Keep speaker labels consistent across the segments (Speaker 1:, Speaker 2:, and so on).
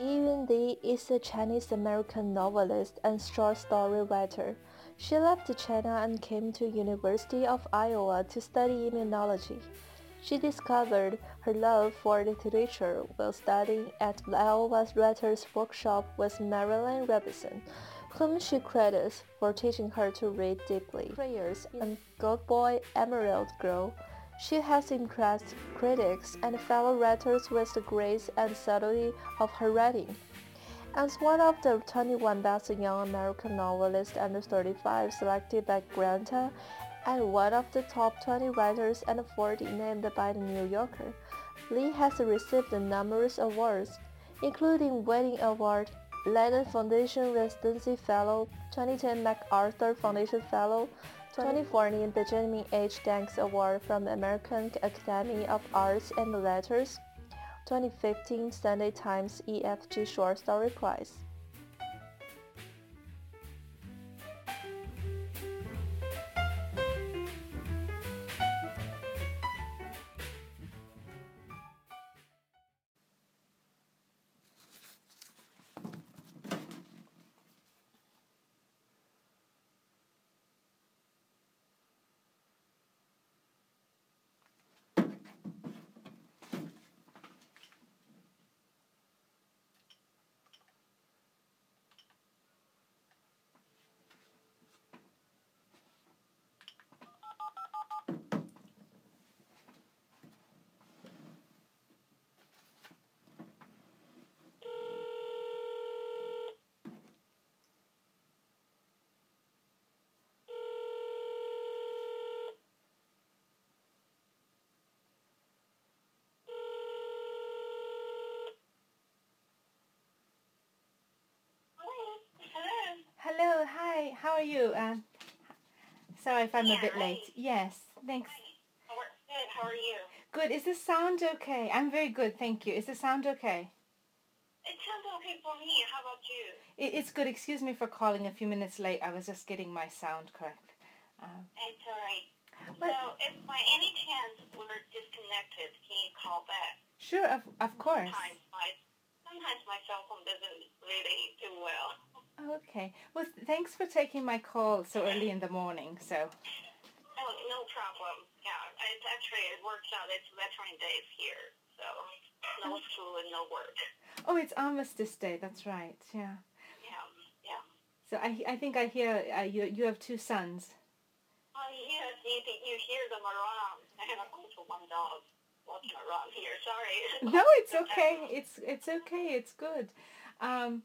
Speaker 1: Yiyun Li is a Chinese-American novelist and short story writer. She left China and came to University of Iowa to study immunology. She discovered her love for literature while studying at Iowa Writers Workshop with Marilynne Robinson, whom she credits for teaching her to read deeply. Prayers and Gold Boy Emerald Girl she has impressed critics and fellow writers with the grace and subtlety of her writing. As one of the 21 best young American novelists under 35 selected by Granta and one of the top 20 writers and 40 named by the New Yorker, Li has received numerous awards, including Whiting Award, Lannan Foundation Residency Fellow, 2010 MacArthur Foundation Fellow, 2014 Benjamin H. Danks Award from the American Academy of Arts and Letters, 2015 Sunday Times EFG Short Story Prize.
Speaker 2: Are you? Um, sorry if I'm
Speaker 3: Yeah,
Speaker 2: a bit
Speaker 3: hi.
Speaker 2: late. Yes, thanks.
Speaker 3: How are, good. How are you?
Speaker 2: Good. Is the sound okay? I'm very good, thank you. Is the sound okay?
Speaker 3: It sounds okay for me. How about you?
Speaker 2: It, it's good. Excuse me for calling a few minutes late. I was just getting my sound correct. Um,
Speaker 3: It's all right.
Speaker 2: But-
Speaker 3: so, if by any chance we're disconnected, can you call back?
Speaker 2: sure, of, of course.
Speaker 3: Sometimes my sometimes my cell phone doesn't really do well.
Speaker 2: Okay. Well, th- thanks for taking my call so early in the morning. So,
Speaker 3: Oh, no problem. Yeah, it's actually it works out. It's Veteran Days here, so no school and no work.
Speaker 2: oh, it's Armistice Day. That's right. Yeah.
Speaker 3: Yeah, yeah.
Speaker 2: So I, I think I hear uh, you. You have two sons.
Speaker 3: Oh yes, you you hear them around. I have also one dog walking around here. Sorry.
Speaker 2: No, it's okay. It's it's okay. It's good. Um,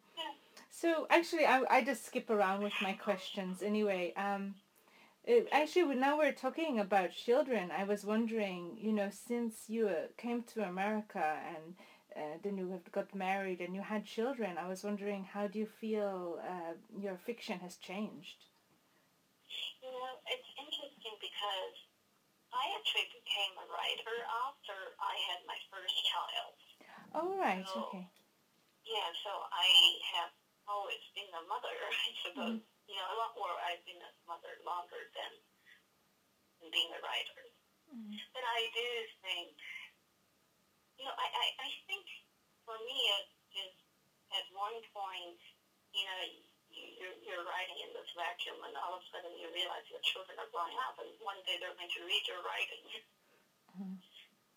Speaker 2: so actually, I I just skip around with my questions anyway. Um, uh, actually, now we're talking about children. I was wondering, you know, since you uh, came to America and uh, then you have got married and you had children, I was wondering how do you feel uh, your fiction has changed?
Speaker 3: You know, it's interesting because I actually became a writer after I had my first child.
Speaker 2: Oh right,
Speaker 3: So-
Speaker 2: okay.
Speaker 3: Yeah, so I have always been a mother, I suppose. You know, a lot more. I've been a mother longer than, being a writer.
Speaker 2: Mhm.
Speaker 3: But I do think, you know, I, I, I think for me it is at one point, you know, you, you're, you're writing in this vacuum and all of a sudden you realize your children are growing up and one day they're going to read your writing.
Speaker 2: Mhm.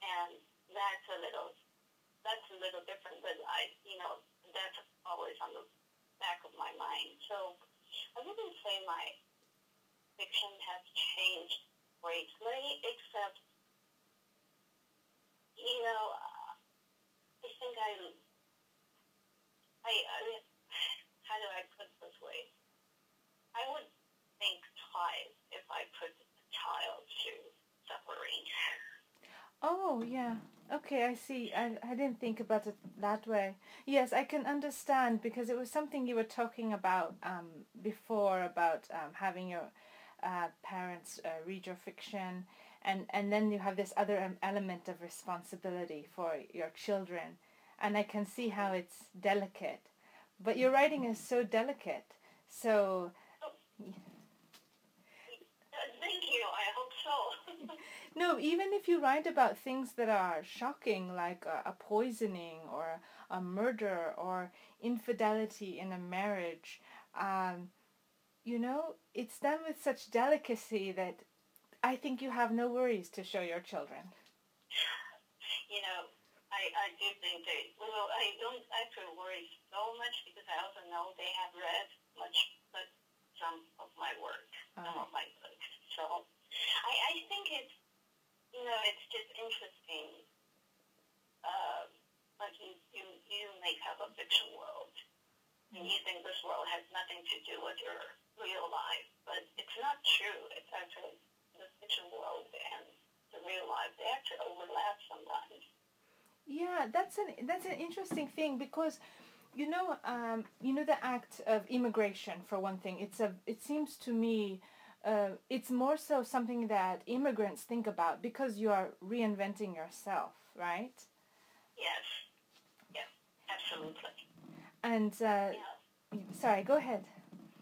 Speaker 3: And that's a little, that's a little different, but I, you know, that's always on the back of my mind. So I wouldn't say my fiction has changed greatly, except, you know, uh, I think I, I, I, how do I put this way? I would think twice if I put a child to suffering.
Speaker 2: Oh yeah. Okay, I see. I, I didn't think about it that way. Yes, I can understand because it was something you were talking about um, before about um, having your uh, parents uh, read your fiction, and and then you have this other um, element of responsibility for your children, and I can see how it's delicate, but your writing is so delicate. So
Speaker 3: Uh, Thank you. I hope so.
Speaker 2: No, even if you write about things that are shocking, like a, a poisoning or a murder or infidelity in a marriage, um, you know, it's done with such delicacy that I think you have no worries to show your children.
Speaker 3: You know, I, I do think they, well, I don't actually worry so much because I also know they have read much, but some of my work, some
Speaker 2: Oh.
Speaker 3: of my books. So I, I think it's, you know, it's just interesting. Uh, like you, you, you make up a fiction world, and you think this world has nothing to do with your real life, but it's not true. It's actually the fiction world and the real life. They actually overlap sometimes.
Speaker 2: Yeah, that's an that's an interesting thing because you know um, you know the act of immigration for one thing. It's a it seems to me uh, it's more so something that immigrants think about because you are reinventing yourself, right?
Speaker 3: Yes. Yes, absolutely.
Speaker 2: And uh,
Speaker 3: Yeah.
Speaker 2: sorry, go ahead.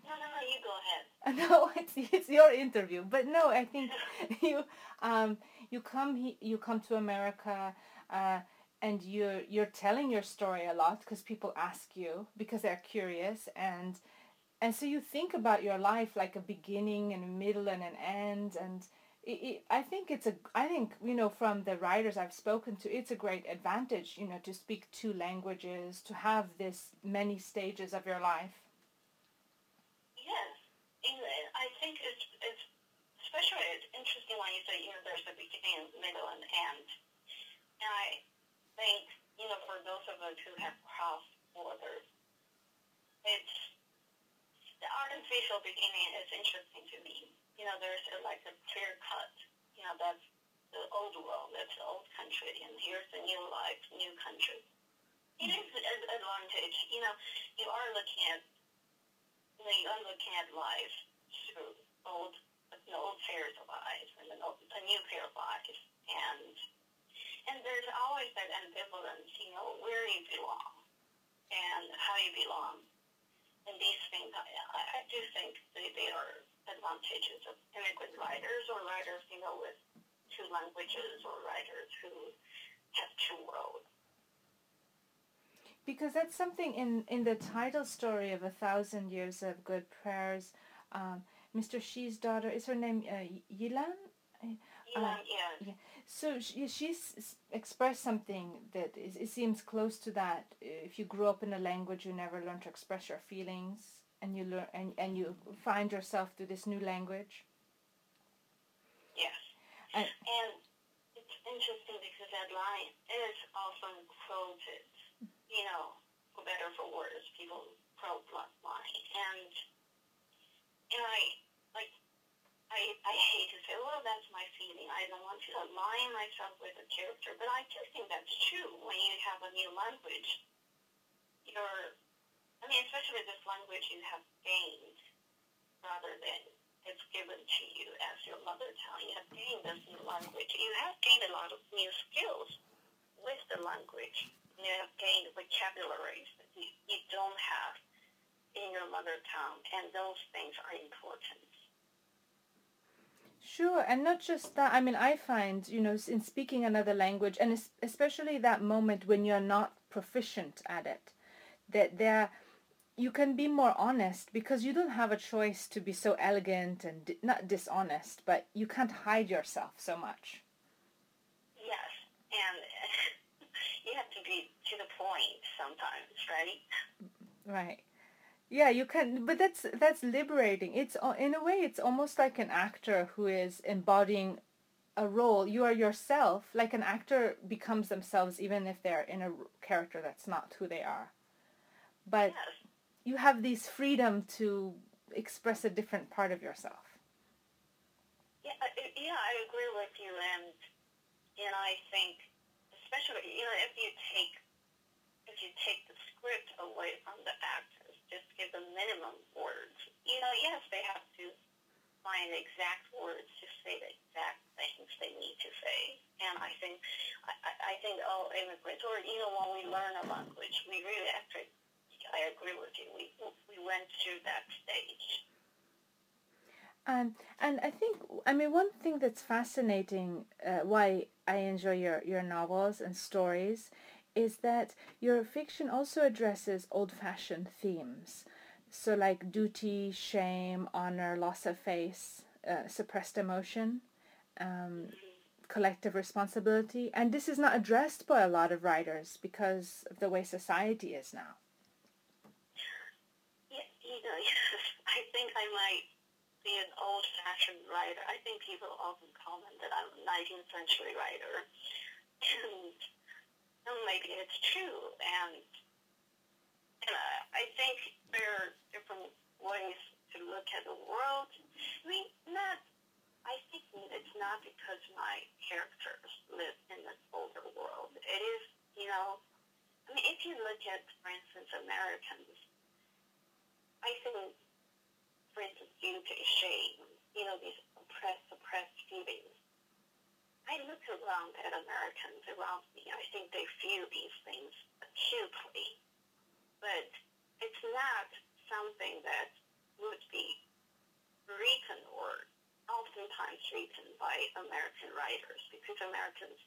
Speaker 3: No, no, no, you go ahead.
Speaker 2: No, it's it's your interview, but no, I think you um you come he, you come to America, uh, and you're you're telling your story a lot because people ask you because they're curious and and so you think about your life like a beginning and a middle and an end and it, it, I think it's a I think you know from the writers I've spoken to it's a great advantage you know to speak two languages to have this many stages of your life.
Speaker 3: Yes. I think it's, it's especially it's interesting when you say, you know, there's a beginning, middle, and end. And I think, you know, for those of us who have crossed borders, it's the artificial beginning is interesting to me. You know, there's a, like a clear cut. You know, that's the old world, that's the old country, and here's the new life, new country. It is an advantage. You know, you are looking at you know, you are looking at life through old, an old pairs of eyes and an old, a new pair of eyes, and and there's always that ambivalence, you know, where you belong and how you belong, and these things. I, I do think they, they are advantages of immigrant writers or writers, you know, with two languages or writers who have two worlds.
Speaker 2: because that's something in in the title story of a thousand years of good prayers um, mr Shi's daughter is her name uh, yilan
Speaker 3: You know, yeah.
Speaker 2: So she, she's expressed something that is, it seems close to that uh, if you grew up in a language you never learn to express your feelings and you learn and, and you find yourself through this new language
Speaker 3: Yes.
Speaker 2: And-
Speaker 3: And it's interesting because that line is often quoted, you know, for better for worse, people quote that line. And, and I, like, I, I hate to say, well, that's my feeling. I don't want to align myself with a character, but I do think that's true. When you have a new language, you're, I mean, especially this language you have gained rather than it's given to you as your mother tongue. You have gained this new language. You have gained a lot of new skills with the language. You have gained vocabularies that you, you don't have in your mother tongue, and those things are important.
Speaker 2: Sure, and not just that. I mean, I find, you know, in speaking another language, and especially that moment when you're not proficient at it, that there, you can be more honest because you don't have a choice to be so elegant and di- not dishonest, but you can't hide yourself so much.
Speaker 3: Yes, and you have to be to the point sometimes, right?
Speaker 2: Right. Yeah, you can, but that's that's liberating. It's in a way, it's almost like an actor who is embodying a role. You are yourself, like an actor becomes themselves even if they're in a character that's not who they are. But
Speaker 3: Yes.
Speaker 2: you have this freedom to express a different part of yourself.
Speaker 3: Yeah, I- yeah, I agree with you, and and I think, especially you know, if you take if you take the script away from the actors, just give them minimum words. You know, yes, they have to find exact words to say the exact things they need to say, and I think I, I- think all immigrants, or you know, when we learn a language, we really actually. I agree with you. We we went through that stage.
Speaker 2: And and I think I mean one thing that's fascinating, uh, why I enjoy your your novels and stories, is that your fiction also addresses old-fashioned themes, so like duty, shame, honor, loss of face, uh, suppressed emotion, um, collective responsibility, and this is not addressed by a lot of writers because of the way society is now.
Speaker 3: Yeah, you know, I think I might be an old-fashioned writer. I think people often comment that I'm a 19th century writer, and, and maybe it's true. And, and I think there are different ways to look at the world. I mean, not. I think it's not because my characters live in this older world. It is, you know. I mean, if you look at, for instance, Americans, I think for instance, duty, shame, you know, these oppressed, suppressed feelings. I look around at Americans around me. I think they feel these things acutely. But it's not something that would be written or oftentimes written by American writers because Americans,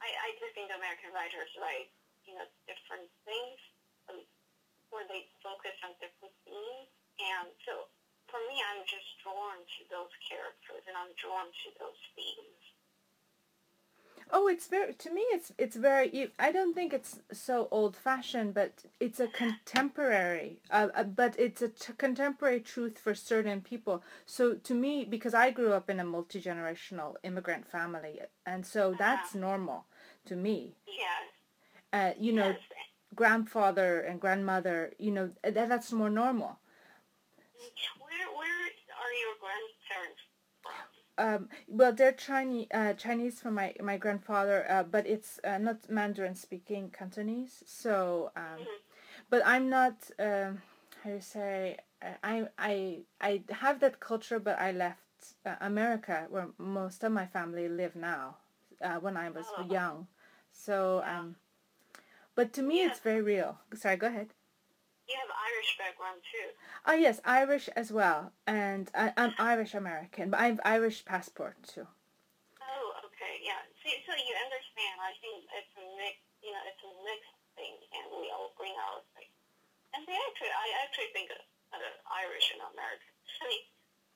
Speaker 3: I, I do think American writers write, you know, different things um, where they focus on different themes and so for me, I'm just drawn to those characters and I'm drawn to those themes.
Speaker 2: Oh, it's very to me. It's it's very. I don't think it's so old fashioned, but it's a contemporary. Uh, uh, but it's a t- contemporary truth for certain people. So to me, because I grew up in a multi generational immigrant family, and so uh-huh. that's normal to me.
Speaker 3: Yes.
Speaker 2: Uh, you know, yes. grandfather and grandmother. You know, that, that's more normal.
Speaker 3: Where where are your grandparents from?
Speaker 2: Um, well, they're Chinese, uh, Chinese from my my grandfather, uh, but it's uh, not Mandarin speaking Cantonese. So, um, mm-hmm. but I'm not. Um, how do you say? Uh, I I I have that culture, but I left uh, America, where most of my family live now. Uh, when I was oh. young, so um, but to me, yeah. it's very real. Sorry, go ahead.
Speaker 3: You have Irish background too.
Speaker 2: Oh yes, Irish as well, and I, am Irish American, but I have Irish passport too.
Speaker 3: Oh, okay, yeah. See, so you understand? I think it's a mix. You know, it's a mixed thing, and we all bring our thing. And they actually, I actually think uh, Irish and American, I mean,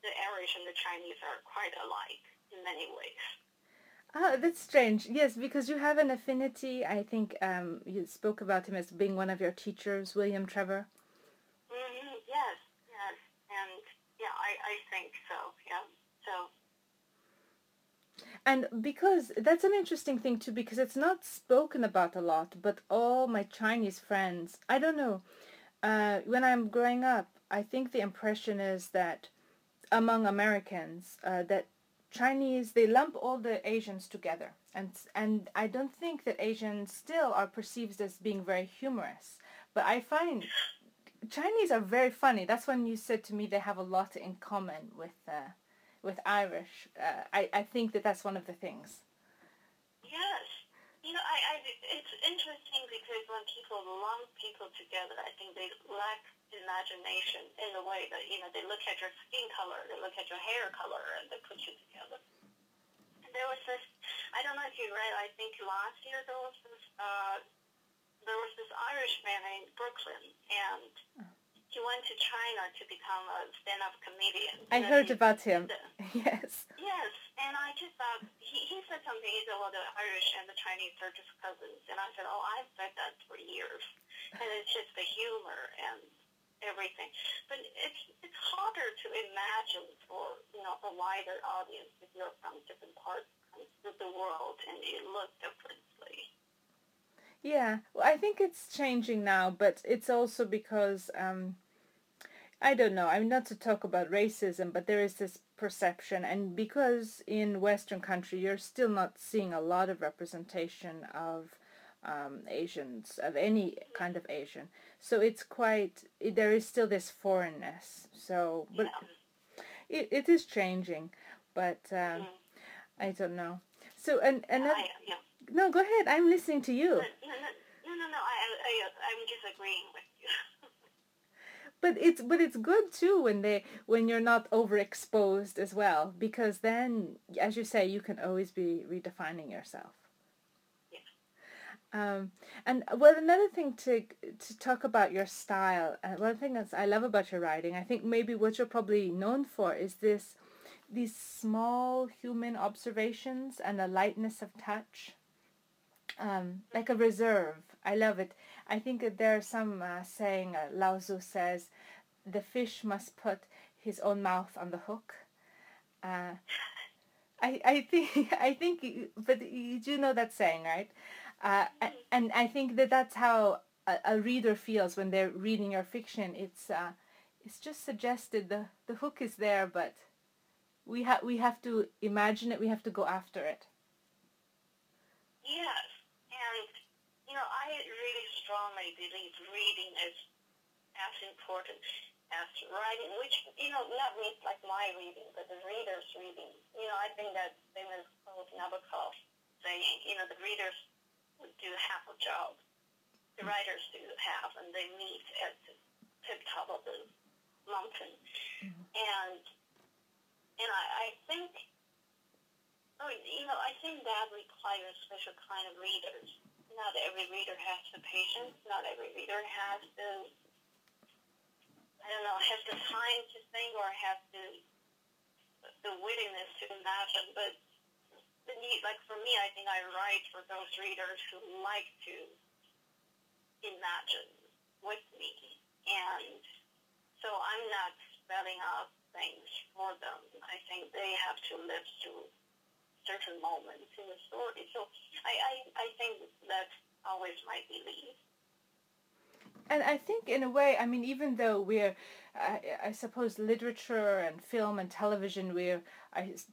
Speaker 3: the Irish and the Chinese are quite alike in many ways.
Speaker 2: Oh, that's strange. Yes, because you have an affinity. I think um, you spoke about him as being one of your teachers, William Trevor.
Speaker 3: Mm-hmm. Yes, yes, and yeah, I, I think so. Yeah, so.
Speaker 2: And because that's an interesting thing too, because it's not spoken about a lot, but all my Chinese friends, I don't know, uh, when I'm growing up, I think the impression is that among Americans, uh, that Chinese, they lump all the Asians together. And, and I don't think that Asians still are perceived as being very humorous. But I find Chinese are very funny. That's when you said to me they have a lot in common with, uh, with Irish. Uh, I, I think that that's one of the things.
Speaker 3: Yes. You know, I, I, it's interesting because when people lump people together, I think they lack imagination in the way that, you know, they look at your skin color, they look at your hair color, and they put you together. There was this, I don't know if you read, I think last year there was this, uh, there was this Irish man in Brooklyn, and he went to China to become a stand-up comedian.
Speaker 2: I heard about him. yes.
Speaker 3: Yes, and I just thought he, he said something. He said, "Well, the Irish and the Chinese are just cousins," and I said, "Oh, I've said that for years," and it's just the humor and everything. But it's it's harder to imagine for you know a wider audience if you're from different parts of the world and you look differently.
Speaker 2: Yeah, well, I think it's changing now, but it's also because um, I don't know. I'm not to talk about racism, but there is this perception, and because in Western country you're still not seeing a lot of representation of um, Asians of any kind of Asian. So it's quite there is still this foreignness. So, but yeah. it, it is changing, but um, mm. I don't know. So and and
Speaker 3: yeah, I, yeah.
Speaker 2: no, go ahead. I'm listening to you.
Speaker 3: No, no, no, no. no I, I I'm just agreeing with.
Speaker 2: But it's but it's good too when they when you're not overexposed as well because then as you say you can always be redefining yourself um, and well, another thing to to talk about your style. Uh, one thing that I love about your writing, I think maybe what you're probably known for is this these small human observations and a lightness of touch, um, like a reserve. I love it. I think that there's some uh, saying uh, Lao Tzu says, the fish must put his own mouth on the hook. Uh, I I think I think, but you do know that saying, right? Uh, and I think that that's how a, a, reader feels when they're reading your fiction. It's uh, it's just suggested the the hook is there, but we have we have to imagine it. We have to go after it.
Speaker 3: Yes, and you know I really strongly believe reading is as important as writing, which you know not me like my reading, but the reader's reading. You know I think that famous quote Nabokov saying, you know the reader's would do half a job. The writers do half, and they meet at the tip top of the mountain. Mm-hmm. And and I, I think, oh, you know, I think that requires special kind of readers. Not every reader has the patience. Not every reader has the, I don't know, has the time to think or has the the willingness to imagine. But the need, like for me, I think I write for those readers who like to imagine with me. And so I'm not spelling out things for them. I think they have to live through certain moments in the story. So I, I, I think that's always my belief.
Speaker 2: And I think, in a way, I mean, even though we're, I, I suppose, literature and film and television, we're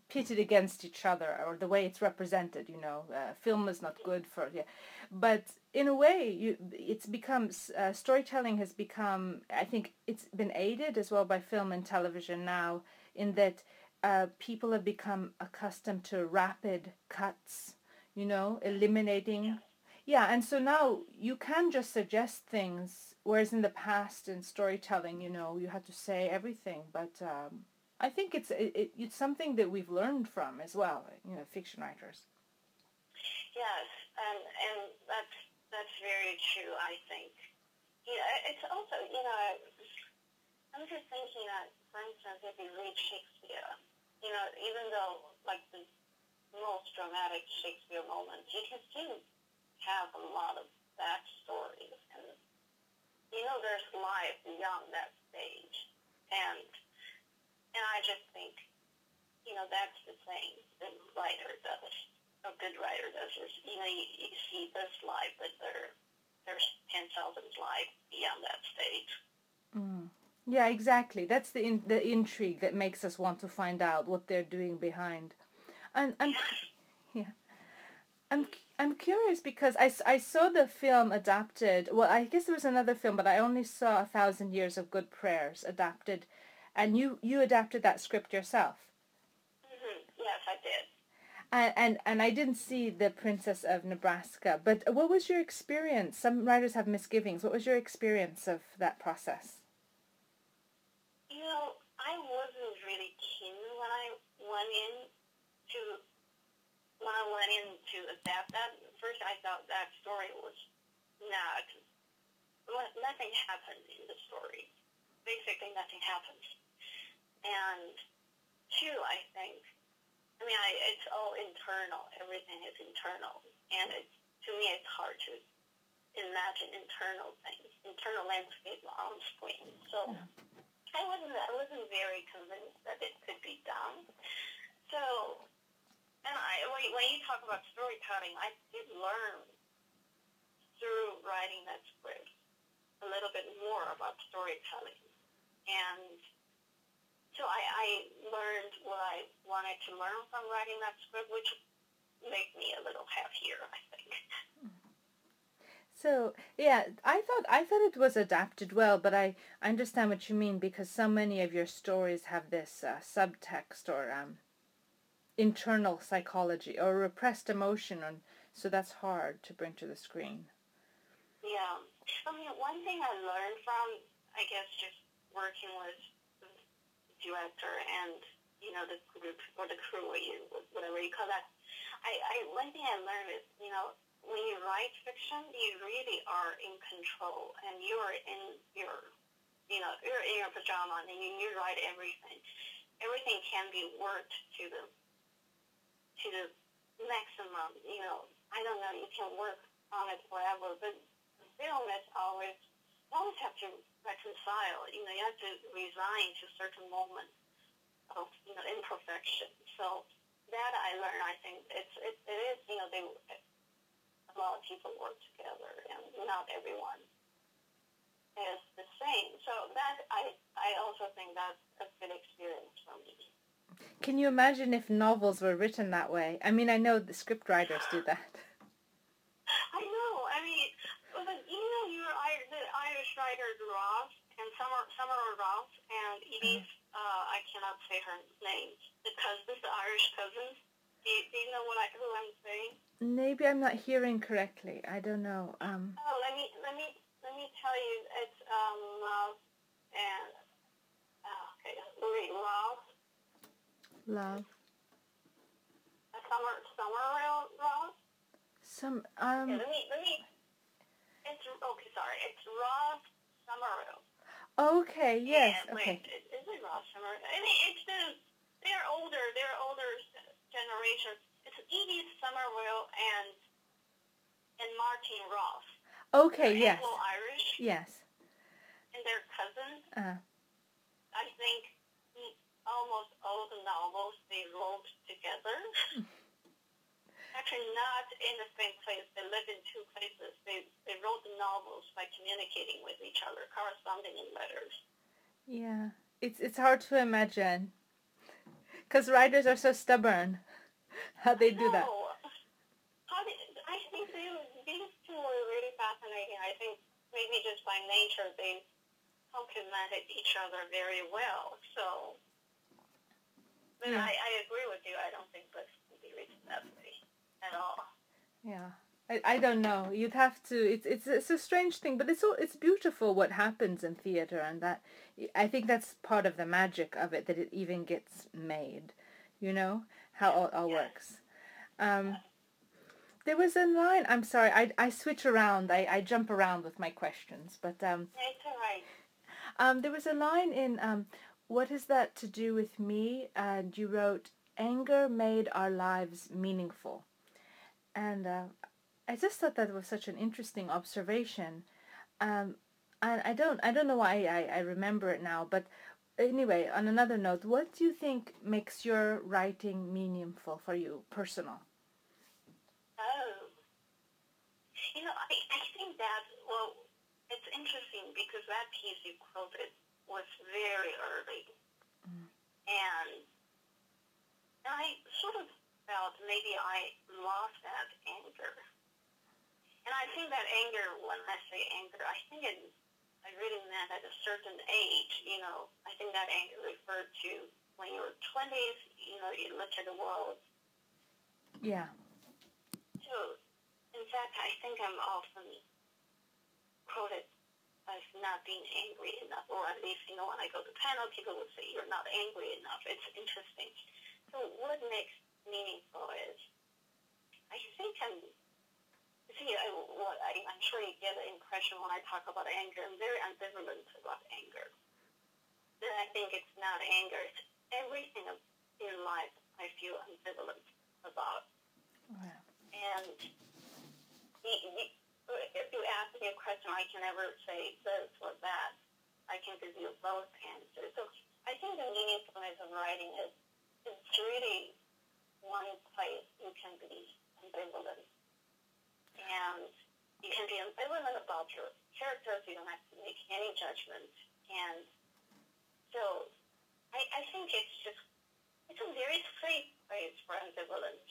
Speaker 2: pitted against each other, or the way it's represented. You know, uh, film is not good for yeah, but in a way, you it's become uh, storytelling has become. I think it's been aided as well by film and television now, in that uh, people have become accustomed to rapid cuts. You know, eliminating. Yeah, and so now you can just suggest things, whereas in the past in storytelling, you know, you had to say everything. But um, I think it's it, it's something that we've learned from as well, you know, fiction writers.
Speaker 3: Yes, and and that's that's very true. I think. You know, it's also you know, I'm just thinking that, for instance, if you read Shakespeare, you know, even though like the most dramatic Shakespeare moments, you can still have a lot of backstories, and you know, there's life beyond that stage, and and I just think, you know, that's the thing the writer does. A good writer does is, you know, you, you see this life, but there, there's 10,000 lives beyond that stage.
Speaker 2: Mm. Yeah, exactly. That's the in, the intrigue that makes us want to find out what they're doing behind. And and yeah, I'm I'm curious because I, I saw the film adapted. Well, I guess there was another film, but I only saw A Thousand Years of Good Prayers adapted and you you adapted that script yourself.
Speaker 3: Mm-hmm. Yes, I did.
Speaker 2: And, and and I didn't see the Princess of Nebraska, but what was your experience? Some writers have misgivings. What was your experience of that process?
Speaker 3: You know, I wasn't really keen when I went in to when I went in to adapt that. First, I thought that story was not. Nothing happened in the story. Basically, nothing happens. And two, I think, I mean, I, it's all internal. Everything is internal. And it's, to me, it's hard to imagine internal things, internal landscape on screen. So I wasn't, I wasn't very convinced that it could be done. So, and I, when you talk about storytelling, I did learn through writing that script a little bit more about storytelling. And so I, I learned what I wanted to learn from writing that script, which made me a little happier, I think. Hmm.
Speaker 2: So yeah, I thought I thought it was adapted well, but I, I understand what you mean because so many of your stories have this uh, subtext or um, internal psychology or repressed emotion, and so that's hard to bring to the screen.
Speaker 3: Yeah, I mean, one thing I learned from, I guess, just working with the director and you know the group or the crew or you whatever you call that. I, I one thing I learned is you know when you write fiction, you really are in control and you are in your you know you're in your pajama and you, you write everything. Everything can be worked to the to the maximum. You know I don't know you can work on it forever, but the film is always always have to reconcile. You know, you have to resign to certain moments of you know imperfection. So that I learned. I think it's it, it is you know they a lot of people work together and not everyone is the same. So that I I also think that's a good experience for me.
Speaker 2: Can you imagine if novels were written that way? I mean, I know the script writers do that.
Speaker 3: I know. I mean, but you know, your the Irish writers Ross and Summer Summer Ross and Edith. Uh, I cannot say her name. The cousins, the Irish cousins. Do you, do you know what I who I'm saying?
Speaker 2: Maybe I'm not hearing correctly. I don't know. Um.
Speaker 3: Oh, let me let me let me tell you. It's um Love and uh, okay, Louis Ross.
Speaker 2: Love.
Speaker 3: Uh, Summer Summer Ross.
Speaker 2: Some
Speaker 3: Okay,
Speaker 2: um.
Speaker 3: let me let me. It's okay. Sorry, it's Ross Somerville.
Speaker 2: Okay. Yes.
Speaker 3: Yeah,
Speaker 2: Okay.
Speaker 3: Wait, is it Ross Somerville? I mean, it's the they're older. They're older generations. It's Edith Somerville and and Martin Ross.
Speaker 2: Okay.
Speaker 3: They're
Speaker 2: Yes.
Speaker 3: Anglo-Irish,
Speaker 2: Yes.
Speaker 3: and they're cousins.
Speaker 2: Uh.
Speaker 3: I think almost all the novels they wrote together. Actually, not in the same place. They live in two places. They they wrote the novels by communicating with each other, corresponding in letters.
Speaker 2: Yeah. It's it's hard to imagine. Because writers are so stubborn. How they do that.
Speaker 3: How did, I think they, these two were really fascinating. I think maybe just by nature they complemented each other very well. So, but
Speaker 2: Yeah.
Speaker 3: I, I agree with you. I don't think books can be written that way at all.
Speaker 2: Yeah. I, I don't know. You'd have to. It's it's it's a strange thing, but it's all it's beautiful what happens in theater, and that I think that's part of the magic of it that it even gets made. You know how all, all
Speaker 3: Yeah.
Speaker 2: works. Um, there was a line. I'm sorry. I I switch around. I I jump around with my questions, but um
Speaker 3: It's all right.
Speaker 2: um there was a line in um what is that to do with me? And you wrote anger made our lives meaningful, and uh, I just thought that was such an interesting observation. Um, and I don't, I don't know why I, I remember it now, but anyway, on another note, what do you think makes your writing meaningful for you, personal?
Speaker 3: Oh. You know, I, I think that, well, it's interesting because that piece you quoted was very early.
Speaker 2: Mm.
Speaker 3: And, and I sort of felt maybe I lost that anger. And I think that anger, when I say anger, I think it, I really meant at a certain age, you know, I think that anger referred to when you were 20s, you know, you look at the world
Speaker 2: Yeah.
Speaker 3: so, in fact, I think I'm often quoted as not being angry enough, or at least, you know, when I go to panel, people would say you're not angry enough. It's interesting. So, what makes meaningful is, I think I'm. See, I, what I, I'm sure you get the impression when I talk about anger. I'm very ambivalent about anger. Then I think it's not anger. It's everything in life I feel ambivalent about.
Speaker 2: Wow.
Speaker 3: And you, you, if you ask me a question, I can never say this or that. I can give you both answers. So I think the meaningfulness of writing is it's really one place you can be ambivalent. And you can be ambivalent about your characters. You don't have to make any judgment. And so I, I think it's just, it's a very safe place for ambivalence.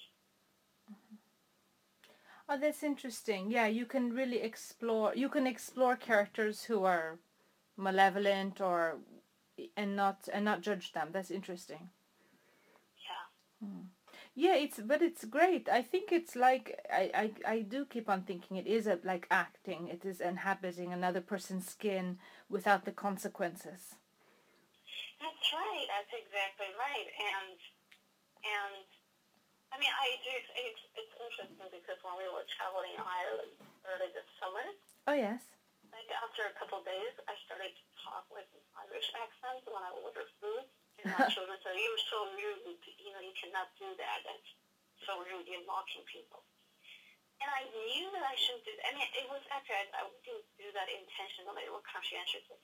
Speaker 3: Mm-hmm.
Speaker 2: Oh, that's interesting. Yeah, you can really explore. You can explore characters who are malevolent or and not and not judge them. That's interesting.
Speaker 3: Yeah. Hmm.
Speaker 2: Yeah, it's but it's great. I think it's like I, I, I do keep on thinking it is a, like acting. It is inhabiting another person's skin without the consequences.
Speaker 3: That's right. That's exactly right. And and I mean, I do. It's, it's interesting because when we were traveling in Ireland early this summer.
Speaker 2: Oh yes.
Speaker 3: Like after a couple of days, I started to talk with an Irish accent when I order food. My children said, "You're so rude. You know, you cannot do that. That's so rude. You're mocking people." And I knew that I shouldn't do that. I mean, it was actually I, I didn't do that intentionally or conscientiously.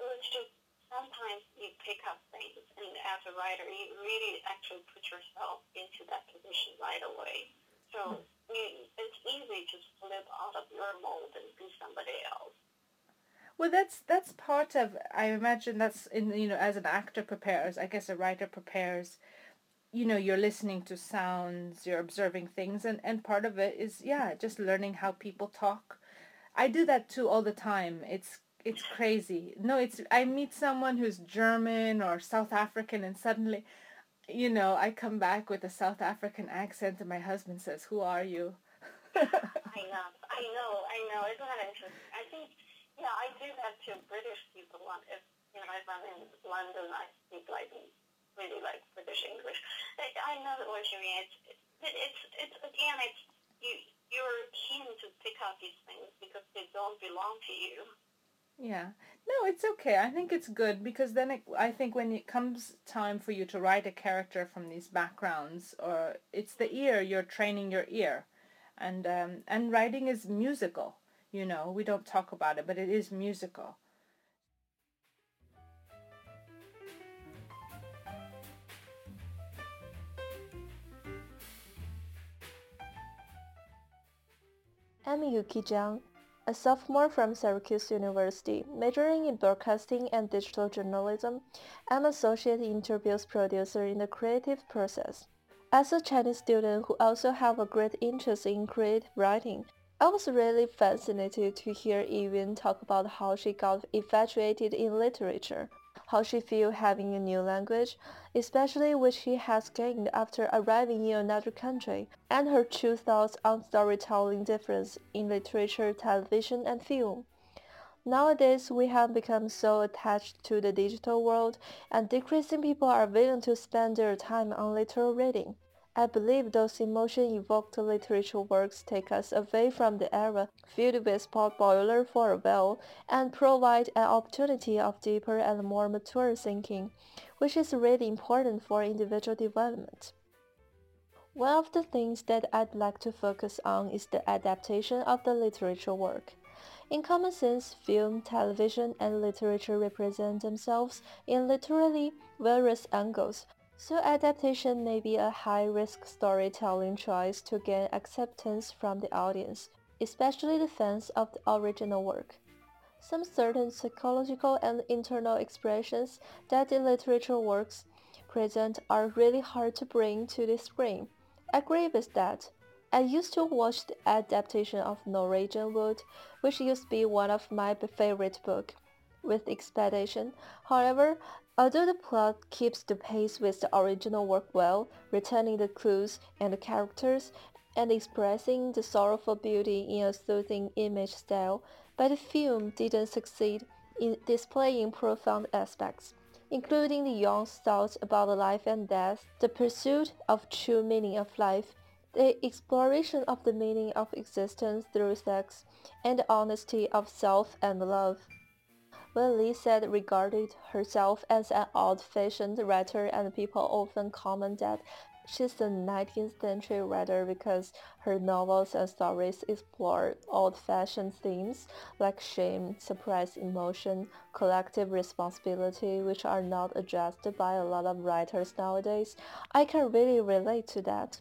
Speaker 3: It was just sometimes you pick up things, and as a writer, you really actually put yourself into that position right away. So you, it's easy to slip out of your mold and be somebody else.
Speaker 2: Well, that's that's part of. I imagine that's in you know as an actor prepares. I guess a writer prepares. You know, you're listening to sounds, you're observing things, and and part of it is yeah, just learning how people talk. I do that too all the time. It's it's crazy. No, it's I meet someone who's German or South African and suddenly, you know, I come back with a South African accent and my husband says, "Who are you?"
Speaker 3: I know, I know, I know. Isn't that interesting? I think, yeah, I do that to British people. If you know, if I'm in London, I speak like really like British English. I know what you mean. It's, it's, it's again, it's you. You're keen to pick out these things because they don't belong to you.
Speaker 2: Yeah. No, it's okay. I think it's good because then it, I think when it comes time for you to write a character from these backgrounds, or it's the ear, you're training your ear. And, um, and writing is musical. You know, we don't talk about it, but it is musical.
Speaker 1: I'm Yuki Jiang a sophomore from Syracuse University, majoring in broadcasting and digital journalism. I'm associate interviews producer in the creative process. As a Chinese student who also have a great interest in creative writing, I was really fascinated to hear Yiyun talk about how she got infatuated in literature how she feels having a new language, especially which she has gained after arriving in another country, and her true thoughts on storytelling difference in literature, television, and film. Nowadays, we have become so attached to the digital world, and decreasing people are willing to spend their time on literal reading. I believe those emotion-evoked literature works take us away from the era filled with pot boiler for a while and provide an opportunity of deeper and more mature thinking, which is really important for individual development. One of the things that I'd like to focus on is the adaptation of the literature work. In common sense, film, television, and literature represent themselves in literally various angles so adaptation may be a high-risk storytelling choice to gain acceptance from the audience, especially the fans of the original work. Some certain psychological and internal expressions that the literature works present are really hard to bring to the screen. I agree with that. I used to watch the adaptation of Norwegian Wood, which used to be one of my favorite books, with expectation. However, Although the plot keeps the pace with the original work well, returning the clues and the characters, and expressing the sorrowful beauty in a soothing image style, but the film didn't succeed in displaying profound aspects, including the young thoughts about life and death, the pursuit of true meaning of life, the exploration of the meaning of existence through sex, and the honesty of self and love. When Li said regarded herself as an old-fashioned writer and people often comment that she's a 19th century writer because her novels and stories explore old-fashioned themes like shame, suppressed emotion, collective responsibility, which are not addressed by a lot of writers nowadays. I can really relate to that.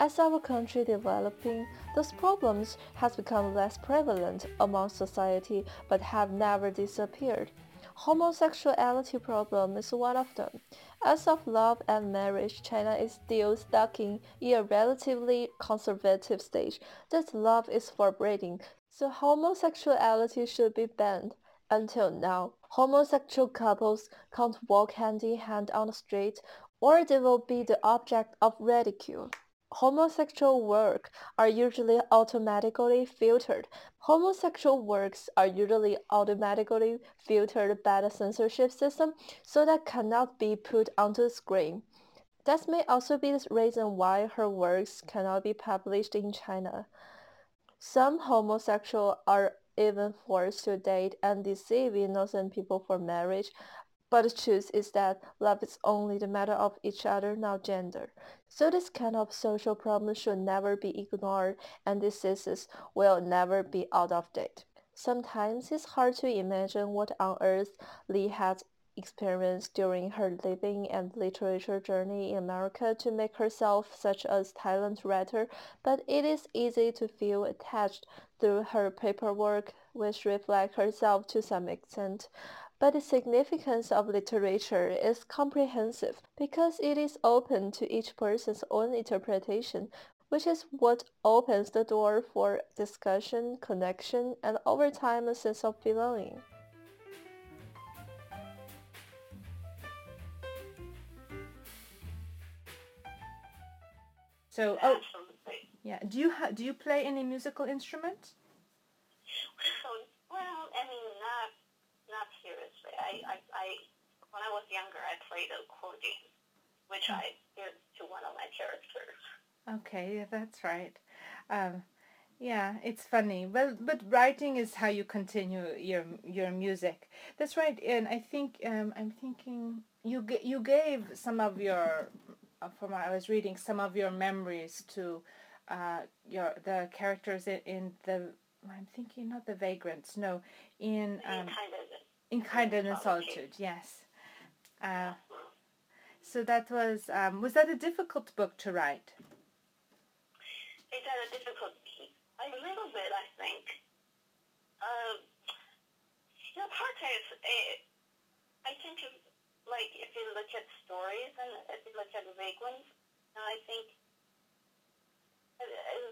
Speaker 1: As our country developing, those problems has become less prevalent among society but have never disappeared. Homosexuality problem is one of them. As of love and marriage, China is still stuck in a relatively conservative stage that love is forbidden, so homosexuality should be banned. Until now, homosexual couples can't walk hand in hand on the street or they will be the object of ridicule. Homosexual work are usually automatically filtered. Homosexual works are usually automatically filtered by the censorship system so that cannot be put onto the screen. That may also be the reason why her works cannot be published in China. Some homosexuals are even forced to date and deceive innocent people for marriage, but the truth is that love is only the matter of each other, not gender. So this kind of social problem should never be ignored and diseases will never be out of date. Sometimes it's hard to imagine what on earth Li had experienced during her living and literature journey in America to make herself such a talented writer, but it is easy to feel attached through her paperwork, which reflects herself to some extent. But the significance of literature is comprehensive because it is open to each person's own interpretation, which is what opens the door for discussion, connection, and over time a sense of belonging.
Speaker 2: So, oh, yeah. Do you ha- do you play any musical instrument?
Speaker 3: well, I mean, not not seriously. I, I, I when I was younger, I played a accordion, which oh. I did to one of my characters.
Speaker 2: Okay, yeah, that's right. Um, yeah, it's funny. Well, but writing is how you continue your your music. That's right. And I think um, I'm thinking you you gave some of your uh, from what I was reading some of your memories to uh, your the characters in, in the I'm thinking not the vagrants no in um, in Kinder Than Solitude yes. Uh, so that was um, was that a difficult book to write?
Speaker 3: It's a difficult a little bit I think. Uh, the part is uh, I think like if you look at stories and if you look at the Vagrants, I think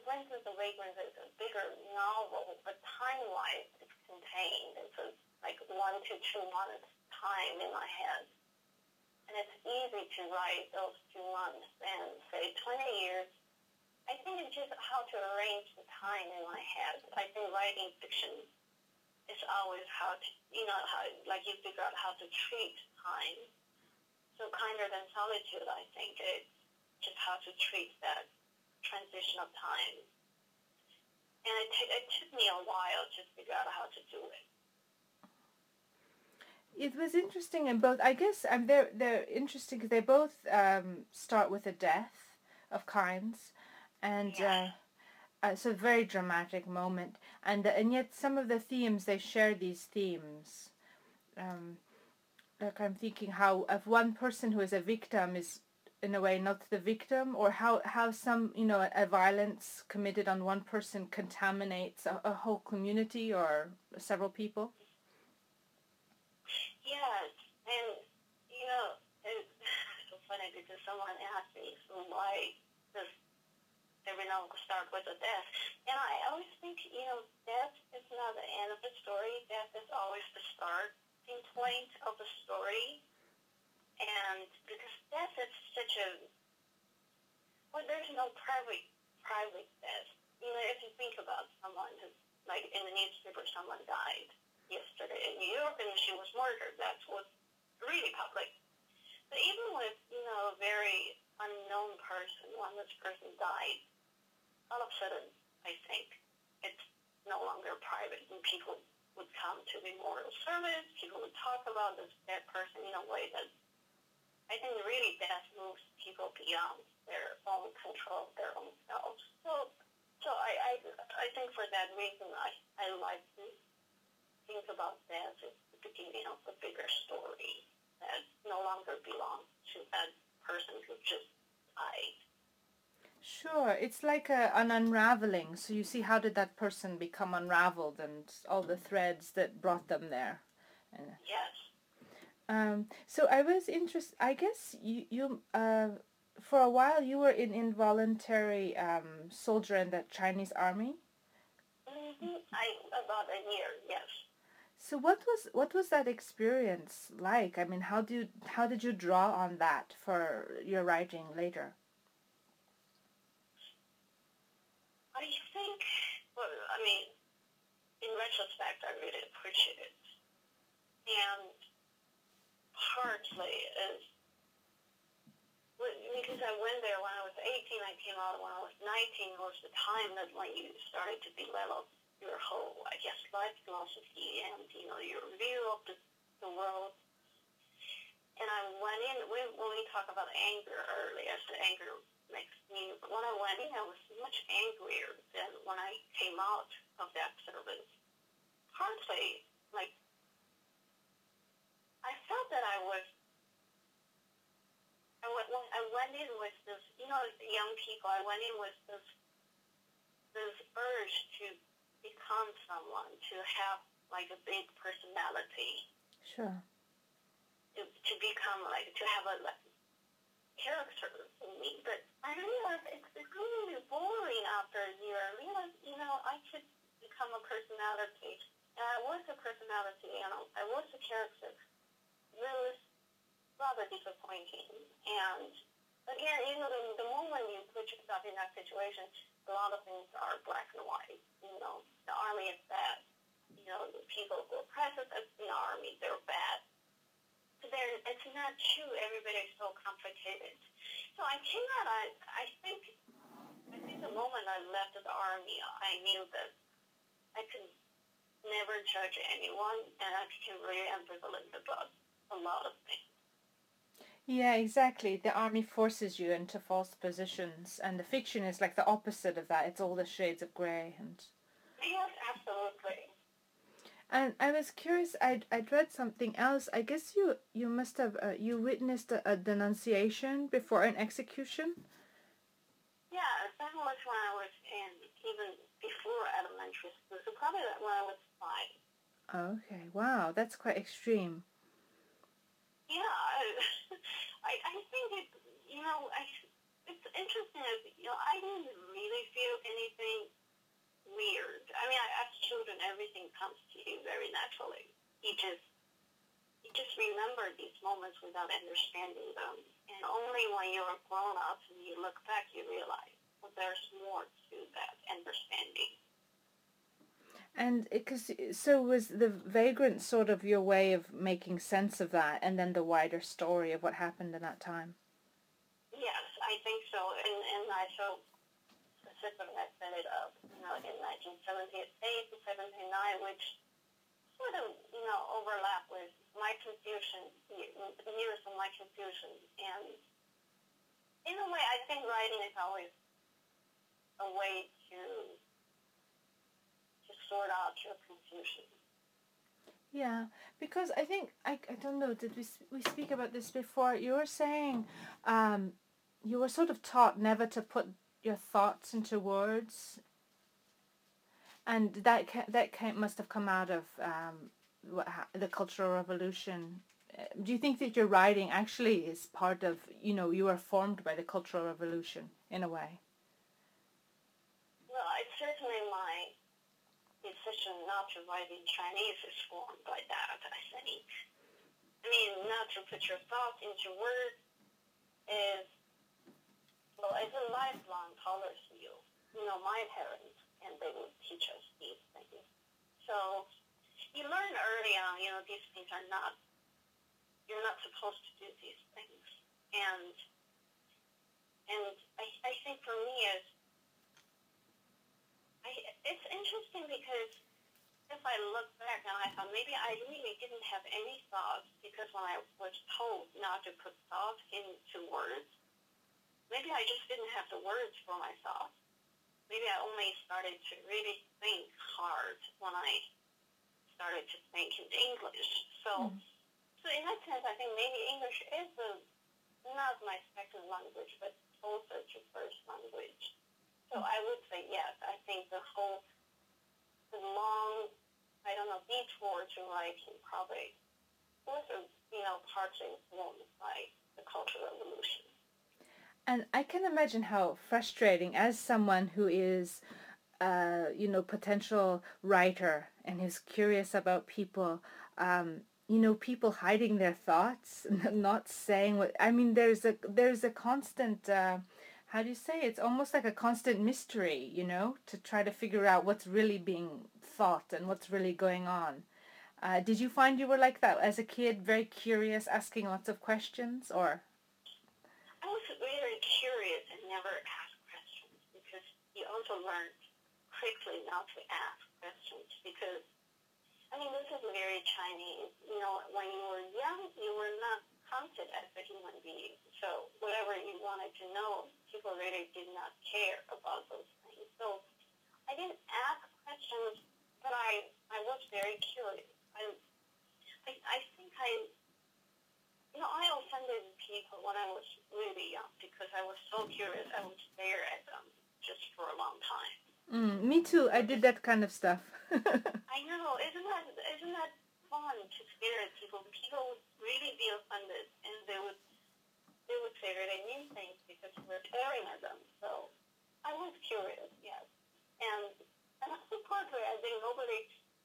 Speaker 3: Vagrants the Vagrants is a bigger novel, but time-wise it's contained. It's a, like one to two months time in my head. And it's easy to write those two months and say 20 years. I think it's just how to arrange the time in my head. I think writing fiction is always how to, you know, how like you figure out how to treat time. So kinder than solitude, I think it's just how to treat that transition of time. And it, t- it took me a while to figure out how to do it.
Speaker 2: It was interesting in both. I guess um, they're they're interesting because they both um, start with a death of kinds, and yeah. uh, uh, it's a very dramatic moment. And uh, and yet some of the themes they share these themes. Um, like I'm thinking how if one person who is a victim is in a way not the victim or how how some you know a violence committed on one person contaminates a, a whole community or several people
Speaker 3: yes. And you know it's so funny because someone asked me so why does every novel start with a death? And i always think you know death is not the end of the story. Death is always the starting point of the story. And because death is such a well, there's no private private death. You know, if you think about someone who's like in the newspaper, someone died yesterday in New York and she was murdered. That's what's really public. But even with you know a very unknown person, when this person died, all of a sudden, I think it's no longer private, and people would come to memorial service. People would talk about this dead person in a way that I think really death moves people beyond their own control of their own selves. So, so I, I, I think for that reason, I, I like to think about as the beginning of a bigger story that no longer belongs to that person who just died.
Speaker 2: Sure, it's like a, an unraveling. So you see, how did that person become unraveled, and all the threads that brought them there.
Speaker 3: yes.
Speaker 2: Um, so I was interested. I guess you you uh, for a while you were in involuntary um, soldier in the Chinese army.
Speaker 3: Mm-hmm. I about a year, yes.
Speaker 2: So what was what was that experience like? I mean, how do you, how did you draw on that for your writing later?
Speaker 3: I think, well, I mean, in retrospect, I really appreciate it. And partly is because I went there when I was 18, I came out when I was 19, was the time that when you started to develop your whole, I guess, life philosophy and, you know, your view of the, the world. And I went in, when, when we talk about anger earlier, I anger makes me, when I went in, I was much angrier than when I came out of that service. Partly, like, I felt that I was I went, I went in with this, you know, young people, I went in with this, this urge to become someone, to have like a big personality.
Speaker 2: Sure.
Speaker 3: To, to become like, to have a like, character in me. But I realized it's, really boring after a year. I realized, you know, I could become a personality. And I was a personality, and I was a character. Really rather disappointing. And again, you know, the, the moment you put yourself in that situation, a lot of things are black and white. You know, the army is bad. You know, the people who are present in the army, they're bad. But they're, it's not true. Everybody's so complicated. So I came out, I, I think, I think the moment I left the army, I knew that I could never judge anyone, and I became really ambivalent about a lot of things.
Speaker 2: Yeah, exactly. The army forces you into false positions, and the fiction is like the opposite of that. It's all the shades of grey and.
Speaker 3: Yes, absolutely.
Speaker 2: And I was curious. I'd I'd read something else. I guess you you must have uh, you witnessed a, a denunciation before an execution.
Speaker 3: Yeah, that was when I was in even before elementary school. So probably when I was five.
Speaker 2: Okay. Wow, that's quite extreme.
Speaker 3: Yeah, I, I think it, you know, I, it's interesting. You know, I didn't really feel anything weird. I mean, as children, everything comes to you very naturally. You just, you just remember these moments without understanding them, and only when you're grown up and you look back, you realize well, there's more to that understanding.
Speaker 2: And because so was the vagrant sort of your way of making sense of that, and then the wider story of what happened in that time.
Speaker 3: Yes, I think so, and and I so specifically I set it up, you know, in 1978 to 79, which sort of you know overlap with my confusion, years of my confusion, and in a way, I think writing is always a way to sort out your confusion.
Speaker 2: Yeah, because I think I, I don't know. Did we we speak about this before? You were saying, um, you were sort of taught never to put your thoughts into words, and that that must have come out of um, what the Cultural Revolution. Uh, do you think that your writing actually is part of you know you were formed by the Cultural Revolution in a way?
Speaker 3: Well, it's certainly my decision not to write in Chinese is formed by that, I think. I mean, not to put your thoughts into words is, well, it's a lifelong policy. You know, my parents, and they would teach us these things. So you learn early on, you know, these things are not, you're not supposed to do these things. And, and I, I think for me, is I, it's interesting because if I look back now, I thought maybe I really didn't have any thoughts because when I was told not to put thoughts into words, maybe I just didn't have the words for my thoughts. Maybe I only started to really think hard when I started to think in English. So, mm. so in that sense, I think maybe English is a, not my second language, but closer to first language. So I would say yes. I think the whole, the long, I don't know, detour to writing probably was, you know, partly informed by the Cultural Revolution.
Speaker 2: And I can imagine how frustrating, as someone who is, uh, you know, potential writer and who's curious about people, um, you know, people hiding their thoughts, not saying what. I mean, there's a there's a constant. Uh, how do you say it's almost like a constant mystery you know to try to figure out what's really being thought and what's really going on uh, did you find you were like that as a kid very curious asking lots of questions or
Speaker 3: I was very curious and never asked questions because you also learn quickly not to ask questions because I mean this is very Chinese. You know, when you were young you were not counted as a human being. So whatever you wanted to know, people really did not care about those things. So I didn't ask questions but I I was very curious. I I, I think I you know, I offended people when I was really young because I was so curious. I would stare at them just for a long time.
Speaker 2: mm, me too i did that kind of stuff
Speaker 3: I know, isn't that isn't that fun to stare at people? People would really be offended, and they would they would say really mean things because we're staring at them. So I was curious, yes, and and also partly I think nobody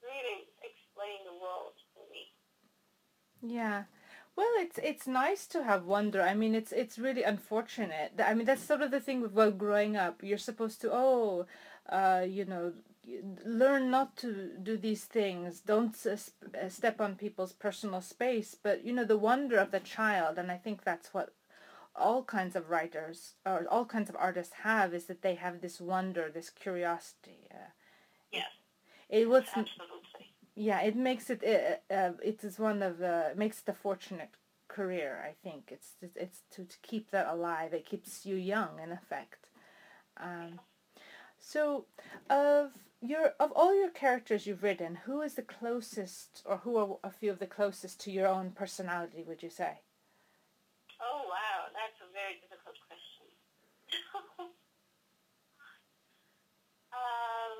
Speaker 3: really explained the world to me.
Speaker 2: Yeah. Well, it's it's nice to have wonder. I mean, it's it's really unfortunate. I mean, that's sort of the thing with well, growing up. You're supposed to oh, uh, you know, learn not to do these things. Don't uh, step on people's personal space. But you know, the wonder of the child, and I think that's what all kinds of writers or all kinds of artists have is that they have this wonder, this curiosity. Uh,
Speaker 3: Yes,
Speaker 2: it was
Speaker 3: absolutely.
Speaker 2: yeah it makes it uh, uh, it is one of the makes it a fortunate career i think. It's it's, it's to, to keep that alive. It keeps you young in effect. Um, so of your of all your characters you've written who is the closest or who are a few of the closest to your own personality would you say?
Speaker 3: Oh wow, that's a very difficult question. um,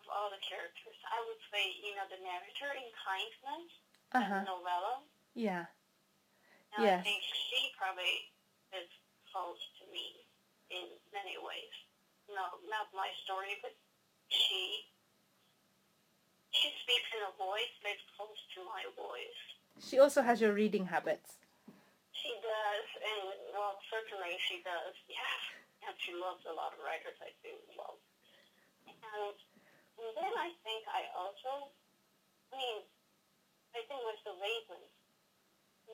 Speaker 3: of all the characters, I would say you know the narrator in Kindness,
Speaker 2: uh-huh.
Speaker 3: The novella.
Speaker 2: yeah
Speaker 3: And
Speaker 2: Yes.
Speaker 3: I think she probably is close to me in many ways. No, not my story, but she she speaks in a voice that's close to my voice.
Speaker 2: she also has your reading habits
Speaker 3: She does, and well, certainly she does. Yes, and she loves a lot of writers I do love. And, and then I think I also, I mean, I think with the and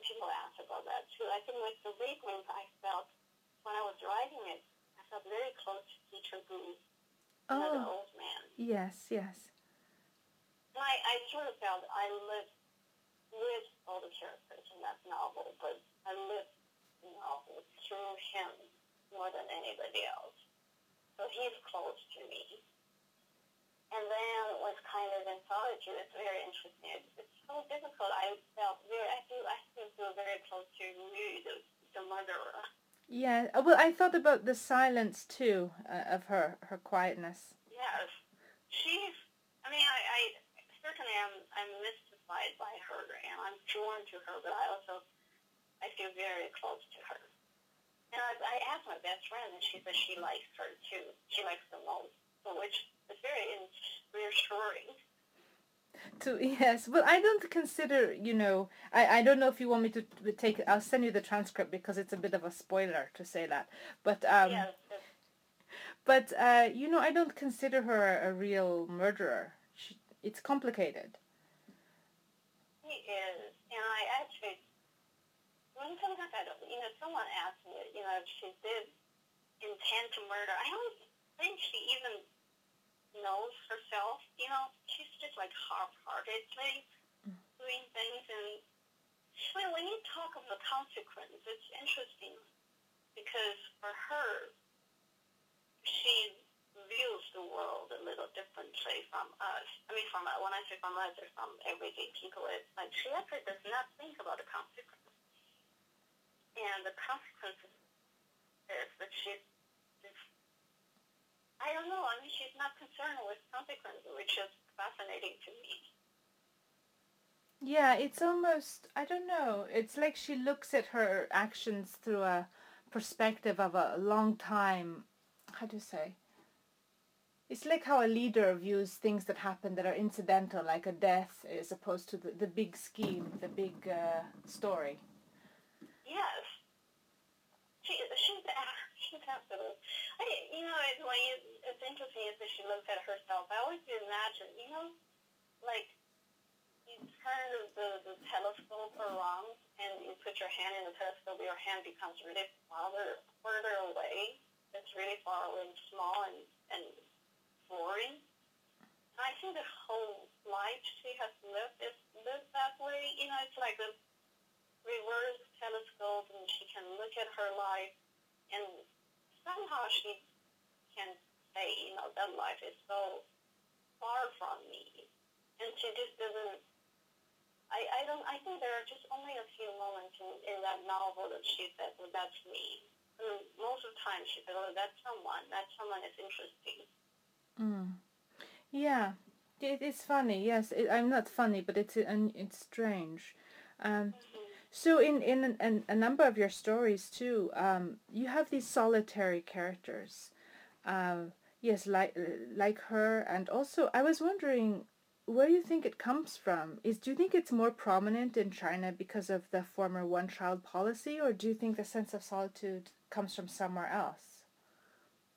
Speaker 3: people ask about that too. I think with the Vagrants, I felt when I was writing it, I felt very close to Teacher Gu, you know, the
Speaker 2: oh
Speaker 3: old man.
Speaker 2: yes yes
Speaker 3: And I, I sort of felt I lived with all the characters in that novel, but I lived the novel through him more than anybody else. So he's close to me. And then with Kinder Than Solitude, it's very interesting. It's, it's so difficult. I felt very, I feel, I still feel very close to Rue, the, the murderer.
Speaker 2: Yeah uh, well i thought about the silence too uh, of her her quietness
Speaker 3: Yes. She's, I mean, I, I certainly am, I'm mystified by her and I'm drawn to her, but I also, I feel very close to her. And I, I asked my best friend and she said she likes her too. She likes the most, so which is very in- reassuring.
Speaker 2: To yes. Well i don't consider you know i i don't know if you want me to take i'll send you the transcript because it's a bit of a spoiler to say that. But um but uh you know i don't consider her a real murderer. She, it's complicated.
Speaker 3: She is. And I actually, when sometimes I don't, you know, someone asked me, you know, if she did intend to murder. I don't think she even knows herself. You know, she's just like half-heartedly mm. doing things. And when, when you talk of the consequence, it's interesting because for her, she views the world a little differently from us. I mean, from when I say from us, or from everyday people, it's like she actually does not think about the consequences. And the consequences is that she is, I don't know, I mean, she's not concerned with consequences, which is fascinating to me.
Speaker 2: yeah it's almost i don't know it's like she looks at her actions through a perspective of a long time how do you say it's like how a leader views things that happen that are incidental like a death as opposed to the, the big scheme the big uh, story
Speaker 3: Yes. She, she's, she's absolutely. I, you know, it's, you, it's interesting is that she looks at herself. I always imagine, you know, like you turn the, the telescope around and you put your hand in the telescope, your hand becomes really farther, further away. It's really far away and small and, and boring. I think the whole life she has lived is lived that way. You know, it's like a reverse telescope and she can look at her life and somehow she can say, you know, that life is so far from me. And she just doesn't I, I don't I think there are just only a few moments in, in that novel that she said, Well that's me. And most of the time she said, Oh, that's someone. That someone is interesting.
Speaker 2: Mm. Yeah. It's funny, yes. It, I'm not funny, but it's and it's strange. Um,
Speaker 3: Mm-hmm.
Speaker 2: So in in an, a number of your stories too, um, you have these solitary characters. Um, yes, like like her, and also I was wondering where do you think it comes from. Is do you think it's more prominent in China because of the former one-child policy, or do you think the sense of solitude comes from somewhere else?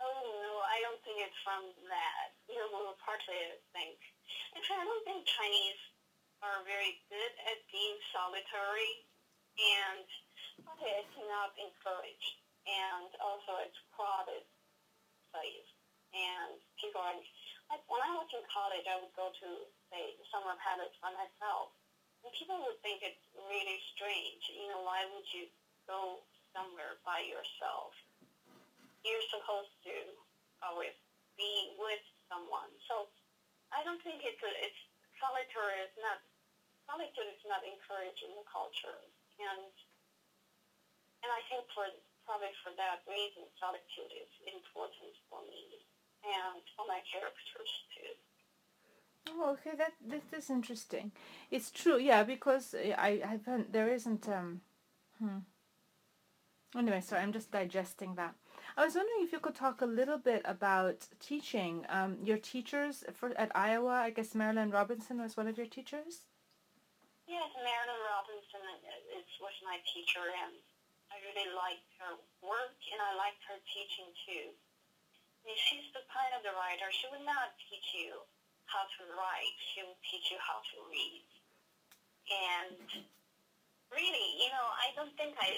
Speaker 3: Oh no, I don't think it's from that. You know, well, partly I think. Actually, I don't think Chinese are very good at being solitary, and it's not encouraged, and also it's crowded place, and people are. Like when I was in college, I would go to say summer palace by myself, and people would think it's really strange. You know, why would you go somewhere by yourself? you're supposed to always be with someone. So I don't think it's a, it's solitary is not solitude is not encouraged in the culture, and and I think for probably for that reason, solitude is important for me and for my characters too.
Speaker 2: Oh, okay, that this is interesting. It's true, yeah, because I I haven't there isn't um. Hmm. Anyway, sorry, I'm just digesting that. I was wondering if you could talk a little bit about teaching. Um, your teachers for at Iowa, I guess Marilynne Robinson was one of your teachers.
Speaker 3: Yes, Marilynne Robinson is was my teacher, and I really liked her work, and I liked her teaching too. I mean, she's the kind of the writer. She would not teach you how to write. She would teach you how to read. And really, you know, I don't think I.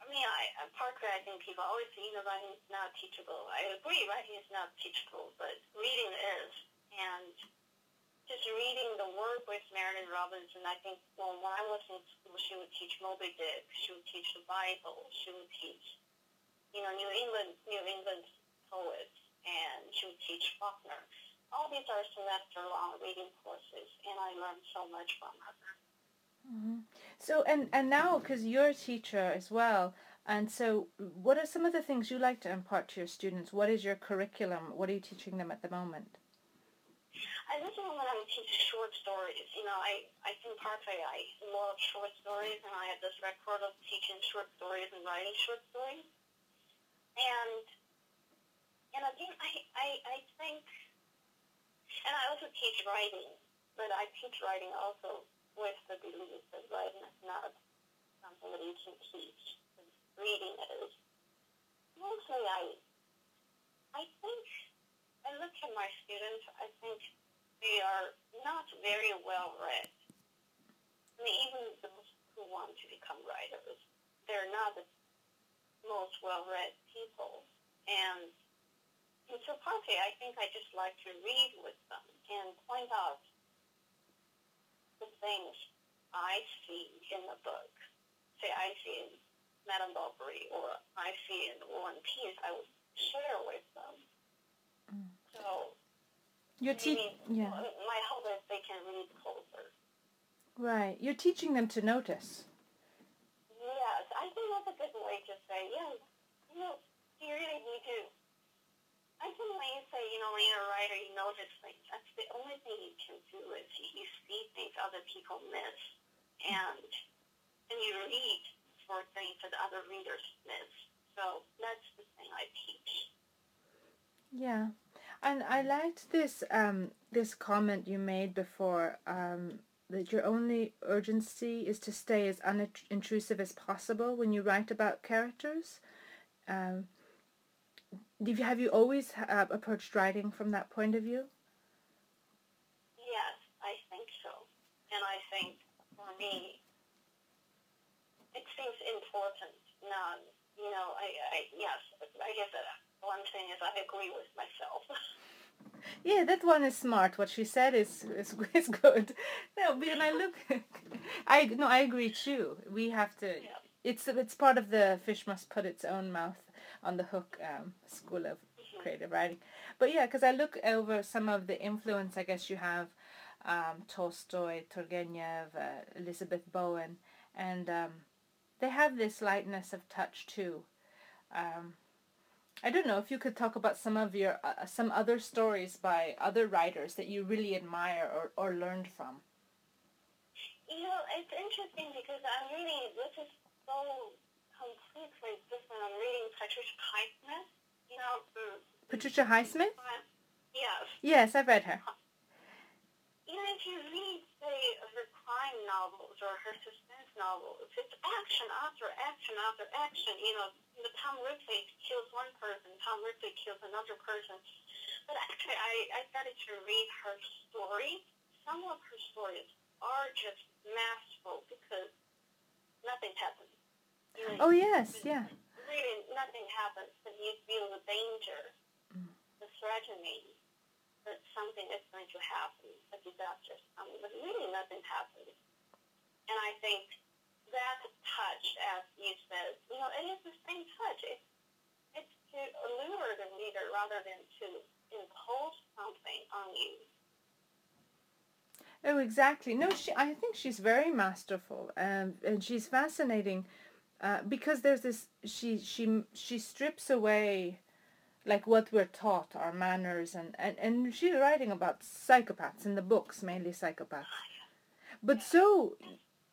Speaker 3: I mean, I, Parker, I think people always say, you know, writing is not teachable. I agree, writing is not teachable, but reading is. And just reading the work with Marilynne Robinson, I think well, when I was in school, she would teach Moby Dick, she would teach the Bible, she would teach, you know, New England, New England poets, and she would teach Faulkner. All these are semester-long reading courses, and I learned so much from her.
Speaker 2: Mm-hmm. So and and now because you're a teacher as well, and so what are some of the things you like to impart to your students? What is your curriculum? What are you teaching them at the moment?
Speaker 3: I is when I teach short stories. You know, I, I think partly I love short stories, and I have this record of teaching short stories and writing short stories. And, and again, I, I, I think, and I also teach writing, but I teach writing also with the belief that writing is not something that you can teach. Reading is. Mostly I, I think, I look at my students, I think they are not very well read. I mean, even those who want to become writers, they're not the most well read people. And, and so partly I think I just like to read with them and point out the things I see in the book. Say I see in Madame Bovary or I see in War and Peace, I would share with them.
Speaker 2: Mm.
Speaker 3: So
Speaker 2: You're te- yeah.
Speaker 3: my hope is they can read closer.
Speaker 2: Right. You're teaching them to notice.
Speaker 3: Yes, I think that's a good way to say, yeah, you know, you really need to. I think when you say, you know, when you're a writer, you notice things. That's the only thing you can do is you see things other people miss, and and you read for things that other readers miss. So that's the thing I teach.
Speaker 2: Yeah. And I liked this um this comment you made before um that your only urgency is to stay as unintrusive as possible when you write about characters. Um, you, have you always uh, approached writing from that point of view?
Speaker 3: Yes, I think so. And I think for me, it seems important. Now, you know, I, I yes, I guess one thing is I agree with myself.
Speaker 2: Yeah, that one is smart. What she said is is, is good. No, when I look, I no, I agree too. We have to.
Speaker 3: Yeah.
Speaker 2: It's it's part of the fish must put its own mouth on the hook um, school of
Speaker 3: Mhm.
Speaker 2: creative writing. But yeah, because I look over some of the influence. I guess you have um, Tolstoy, Turgenev, uh, Elizabeth Bowen, and um, they have this lightness of touch too. Um, I don't know if you could talk about some of your uh, some other stories by other writers that you really admire or, or learned from.
Speaker 3: You know, it's interesting because I'm reading, this is so completely different. I'm reading Patricia Highsmith, you know, mm,
Speaker 2: Patricia Highsmith?
Speaker 3: uh, yes.
Speaker 2: Yes, I've read her.
Speaker 3: You know, if you read, say, her crime novels or her novels, it's action after action after action. You know, the Tom Ripley kills one person, Tom Ripley kills another person. But actually, I, I started to read her stories. Some of her stories are just masterful because nothing happens. You know,
Speaker 2: Oh yes, yeah.
Speaker 3: really nothing happens, but you feel the danger,
Speaker 2: Mm.
Speaker 3: the threatening that something is going to happen, a disaster is but really nothing happens. And I think that touch, as you said, you know, it is the same touch. It's, it's to allure the reader rather than to impose something on you.
Speaker 2: Oh, exactly. No, she. I think she's very masterful, um, and she's fascinating, uh, because there's this. She she she strips away, like what we're taught, our manners, and and and she's writing about psychopaths in the books, mainly psychopaths. But so,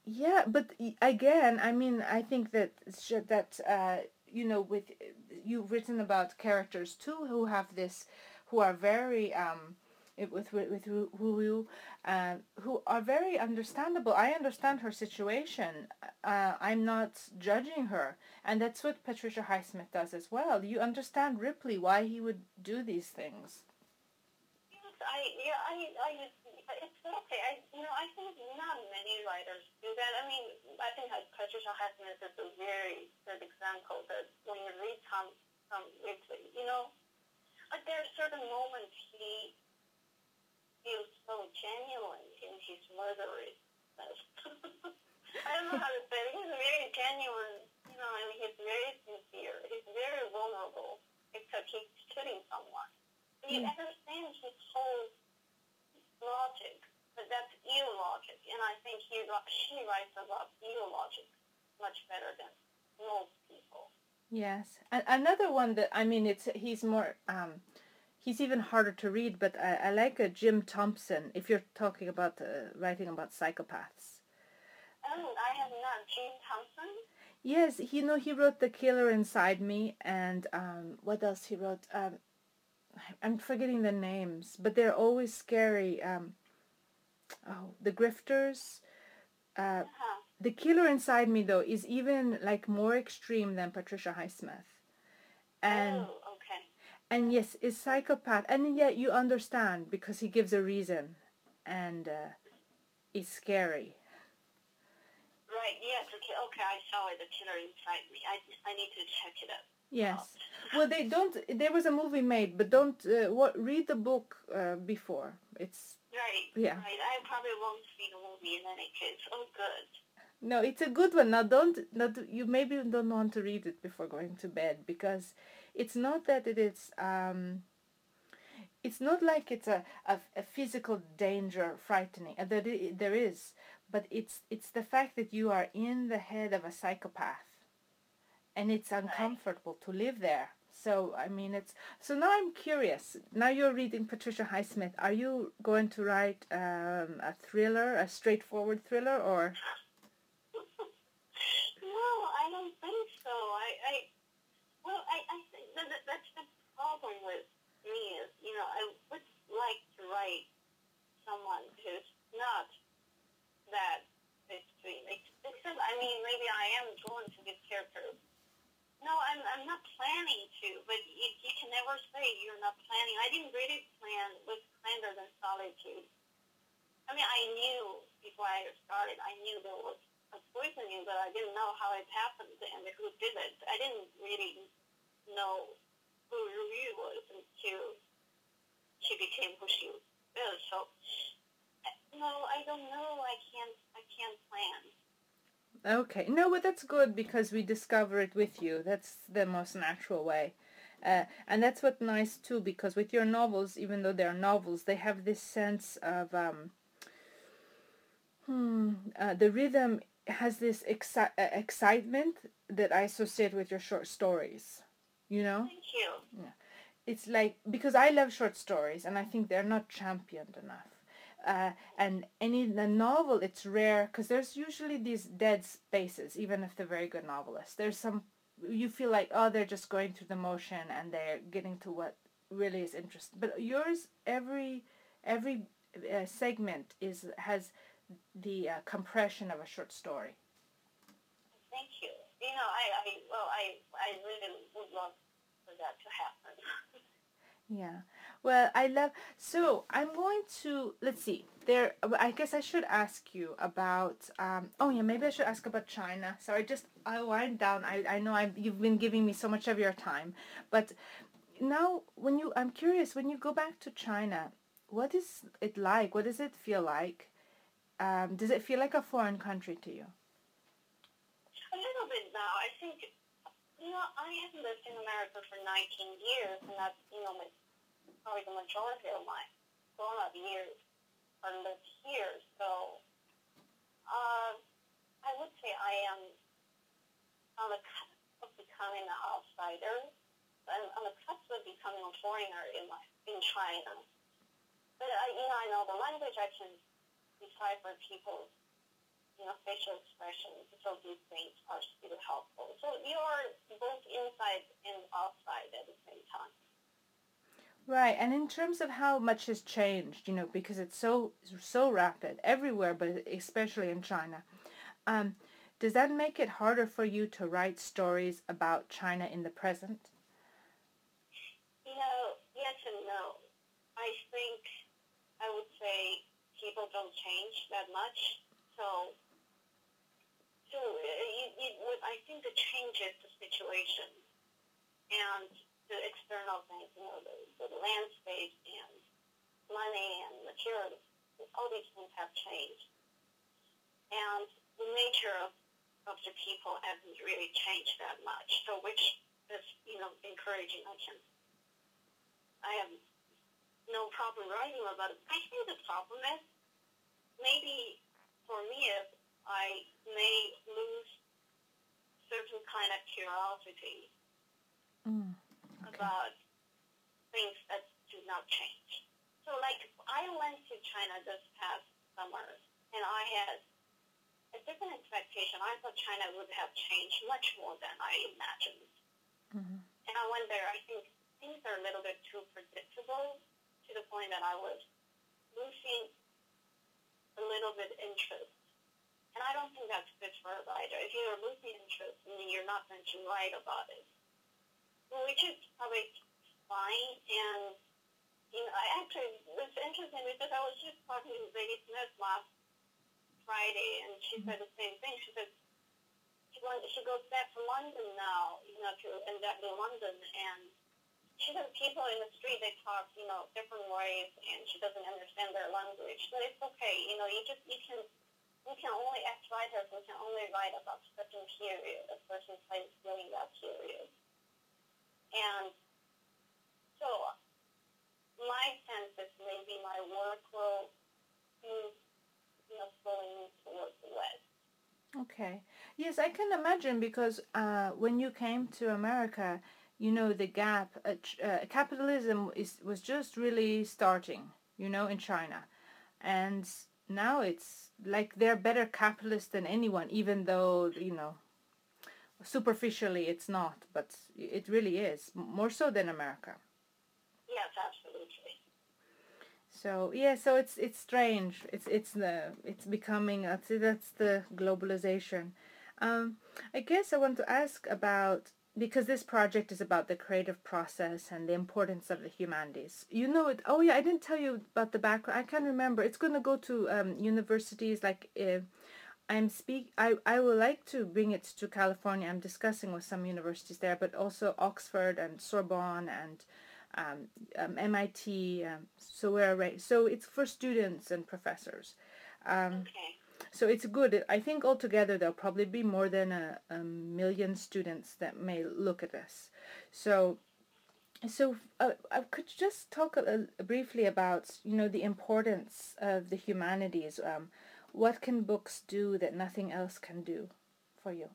Speaker 2: yeah. But again, I mean, I think that that uh, you know, with you've written about characters too who have this, who are very um, with with, with who who uh, who are very understandable. I understand her situation. Uh, I'm not judging her, and that's what Patricia Highsmith does as well. You understand Ripley why he would do these things.
Speaker 3: Yes, I, yeah, I, I, it's okay. I, you know, I think not many writers do that. I mean, I think like Patricia Highsmith is a very good example that when you read Tom, Tom Ripley, you know, like there are certain moments he feels so genuine in his murderousness. I don't know how to say it. He's very genuine, you know, and he's very sincere. He's very vulnerable, except he's killing someone. You
Speaker 2: Mm.
Speaker 3: understand his whole logic, but that's ill logic, and I think he she writes about ill logic much better than most people.
Speaker 2: Yes, and another one that I mean, it's he's more um, he's even harder to read, but I, I like a Jim Thompson. If you're talking about uh, writing about psychopaths,
Speaker 3: Oh, I have not Jim Thompson.
Speaker 2: yes, he, you know he wrote The Killer Inside Me, and um, what else he wrote? Um, I'm forgetting the names, but they're always scary. Um, oh, The Grifters. Uh,
Speaker 3: Uh-huh.
Speaker 2: the Killer Inside Me though is even like more extreme than Patricia Highsmith, and.
Speaker 3: oh, okay.
Speaker 2: and yes, is psychopath, and yet you understand because he gives a reason, and uh, it's scary.
Speaker 3: Right. Yes. Okay. Okay. I saw it. The killer inside me. I I need to check it out.
Speaker 2: Yes. Well, they don't. There was a movie made, but don't. Uh, what? Read the book uh, before. It's
Speaker 3: Right.
Speaker 2: Yeah.
Speaker 3: Right. I probably won't see the movie in any case. Oh, good.
Speaker 2: no. It's a good one. Now, don't. Not you. Maybe don't want to read it before going to bed because it's not that it is. Um, it's not like it's a, a, a physical danger frightening uh, that it, there is but it's it's the fact that you are in the head of a psychopath and it's uncomfortable to live there so i mean it's so now i'm curious now you're reading patricia highsmith are you going to write um, a thriller a straightforward thriller or
Speaker 3: No, I don't think so. I, I well, I, I think that, that that's the problem with me is, you know, I would like to write someone who's not that extreme. Except, I mean, maybe I am drawn to this character. No, I'm, I'm not planning to, but you, you can never say you're not planning. I didn't really plan with Kinder Than Solitude. I mean, I knew before I started, I knew there was a poisoning, but I didn't know how it happened and who did it. I didn't really know who Ruyu was until she became who she is. So, no, I don't know. I can't. I can't plan.
Speaker 2: Okay, no, but that's good because we discover it with you. That's the most natural way. Uh, and that's what nice too because with your novels even though they're novels they have this sense of um, hmm, uh, the rhythm has this exci- uh, excitement that I associate with your short stories. You know?
Speaker 3: Thank you.
Speaker 2: Yeah. It's like because I love short stories and I think they're not championed enough. Uh, and any the novel it's rare because there's usually these dead spaces even if they're very good novelists there's some you feel like oh they're just going through the motion and they're getting to what really is interesting but yours every every uh, segment is has the uh, compression of a short story.
Speaker 3: Thank you. You know, I, I well, I, I really would love for that to happen.
Speaker 2: yeah. Well, I love. So I'm going to let's see. There, I guess I should ask you about. Um, oh yeah, maybe I should ask about China. Sorry, just I wind down. I I know I you've been giving me so much of your time, but now when you I'm curious when you go back to China, what is it like? What does it feel like? Um, does it feel like a foreign country to you?
Speaker 3: A little bit now. I think, you know, I have lived in America for 19 years, and that's, you know, probably the majority of my grown-up years are lived here. So uh, I would say I am on the cusp of becoming an outsider. I'm on the cusp of becoming a foreigner in, my, in China. But, I, you know, I know the language I can decipher people's you know, facial expressions. So these things are still helpful. So you're both inside and outside at the same time.
Speaker 2: Right, and in terms of how much has changed, you know, because it's so so rapid everywhere, but especially in China, um, does that make it harder for you to write stories about China in the present?
Speaker 3: You know, yes and no. I think I would say people don't change that much. So, so it, it, I think it changes the situation and the external things, you know, the, the landscape and money and materials, all these things have changed. And the nature of, of the people hasn't really changed that much. So which is, you know, encouraging. I can, I have no problem writing about it. I think the problem is maybe for me is I may lose certain kind of curiosity. About things that do not change. So like I went to China this past summer and I had a different expectation. I thought China would have changed much more than I imagined. Mm-hmm. And I went there, I think things are a little bit too predictable to the point that I was losing a little bit interest. And I don't think that's good for a writer. If you're losing interest, then you're not going to write about it. Which is probably fine. And, you know, I actually, it's interesting because I was just talking to Zadie Smith last Friday, and she mm-hmm. said the same thing. She said, she, went, she goes back to London now, you know, to end up in London, and she says people in the street they talk, you know, different ways, and she doesn't understand their language. But it's okay, you know. You just you can you can only as writers we can only write about certain period, a certain place during that period. And so my sense is maybe my work will move, you know, slowly towards the west.
Speaker 2: Okay. Yes, I can imagine because uh, when you came to America, you know the gap uh, uh, capitalism is was just really starting you know in china and now it's like they're better capitalists than anyone even though you know superficially it's not but it really is more so than america
Speaker 3: yes absolutely
Speaker 2: so yeah so it's it's strange it's it's the it's becoming that's that's the globalization um i guess i want to ask about because this project is about the creative process and the importance of the humanities. You know it. Oh yeah, I didn't tell you about the background. I can't remember. It's going to go to um, universities like. Uh, I'm speak. I I would like to bring it to California. I'm discussing with some universities there, but also Oxford and Sorbonne and um, um, MIT. Um, so we're so it's for students and professors. Um,
Speaker 3: Okay.
Speaker 2: so it's good. I think altogether there'll probably be more than a, a million students that may look at this. So, so uh, I could you just talk a, a- briefly about you know the importance of the humanities. Um, what can books do that nothing else can do for you?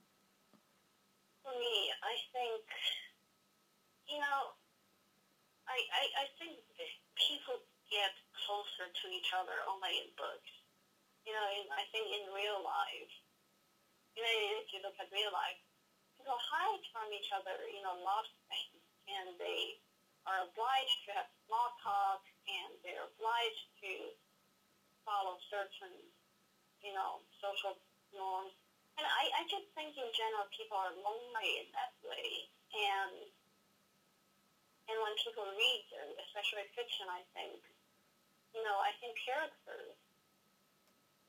Speaker 3: For me, I think, you know, I, I, I think people get closer to each other only in books. You know, in, I think in real life, you know, if you look at real life, people hide from each other, you know, a lot of things. And they are obliged to have small talk and they're obliged to follow certain, you know, social norms. And I, I just think in general people are lonely in that way. And and when people read, especially fiction, I think, you know, I think characters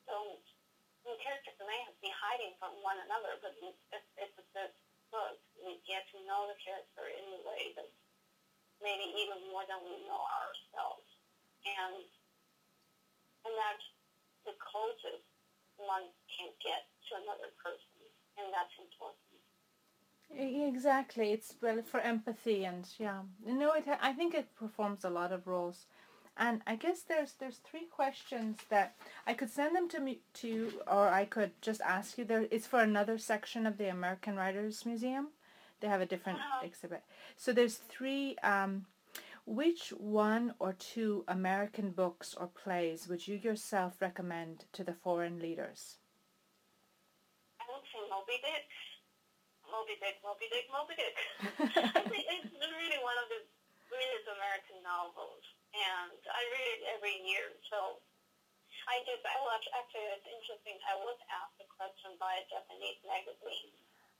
Speaker 3: don't, I mean, characters may be hiding from one another, but if it's this book, we get to know the character in a way that maybe even more than we know ourselves. And, and that's the closest one can't get to another person, and that's important.
Speaker 2: Exactly, it's well for empathy and yeah, you know it. I think it performs a lot of roles, and I guess there's there's three questions that I could send them to me to you, or I could just ask you. There, it's for another section of the American Writers Museum. They have a different
Speaker 3: Uh-huh.
Speaker 2: exhibit. So there's three. Um, which one or two American books or plays would you yourself recommend to the foreign leaders?
Speaker 3: I would say Moby Dick. Moby Dick, Moby Dick, Moby Dick. I think it's really one of the greatest American novels, and I read it every year. So I just, I watch, actually, it's interesting. I was asked a question by a Japanese magazine,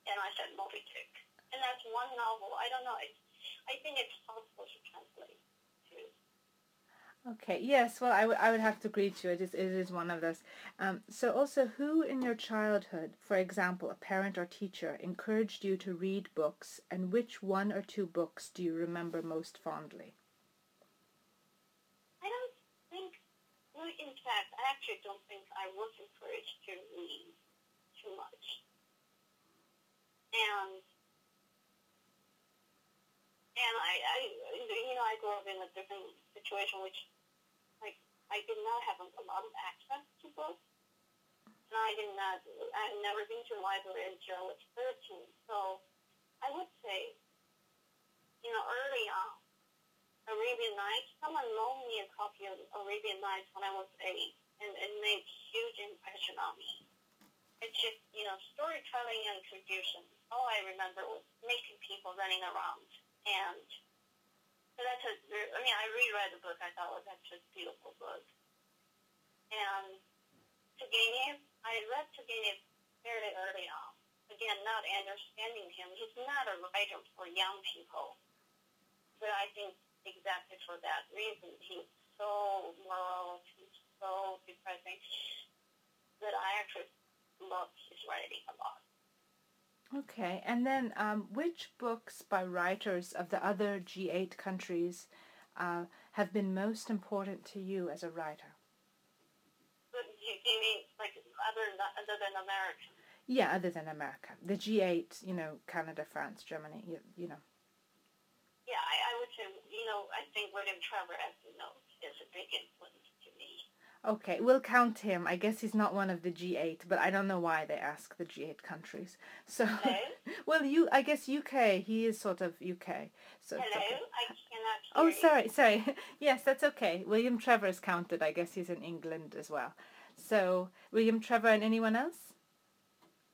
Speaker 3: and I said Moby Dick. And that's one novel. I don't know. It's, I think it's possible to translate too.
Speaker 2: Okay. Yes. Well, I would I would have to agree to it. It is, it is one of those. Um, so also, who in your childhood, for example, a parent or teacher, encouraged you to read books, and which one or two books do you remember most fondly?
Speaker 3: I don't think, well, in fact, I actually don't think I was encouraged to read too much. And, and I, I, you know, I grew up in a different situation, which, like, I did not have a, lot of access to books. And I did not, I had never been to a library until I was 13. So I would say, you know, early on, Arabian Nights. Someone loaned me a copy of Arabian Nights when I was eight, and it made huge impression on me. It's just, you know, storytelling and tradition. All I remember was making people running around. And so that's a, I mean, I reread the book. I thought, well, that's a beautiful book. And Turgenev, I read Turgenev fairly early on. Again, not understanding him. He's not a writer for young people. But I think exactly for that reason, he's so moral, he's so depressing, that I actually love his writing a lot.
Speaker 2: Okay. And then, um, which books by writers of the other G8 countries uh, have been most important to you as a writer?
Speaker 3: You, you mean like other than- other than American?
Speaker 2: Yeah, other than America, the G8. You know, Canada, France, Germany. You, you know.
Speaker 3: Yeah, I, I would say you know I think William Trevor, as you know, is a big influence.
Speaker 2: Okay, we'll count him. I guess he's not one of the G8, but I don't know why they ask the G8 countries. So,
Speaker 3: Hello,
Speaker 2: well, you, I guess UK. He is sort of UK. So
Speaker 3: hello,
Speaker 2: okay.
Speaker 3: I cannot
Speaker 2: Oh, sorry, sorry. yes, that's okay. William Trevor is counted. I guess he's in England as well. So, William Trevor and anyone else?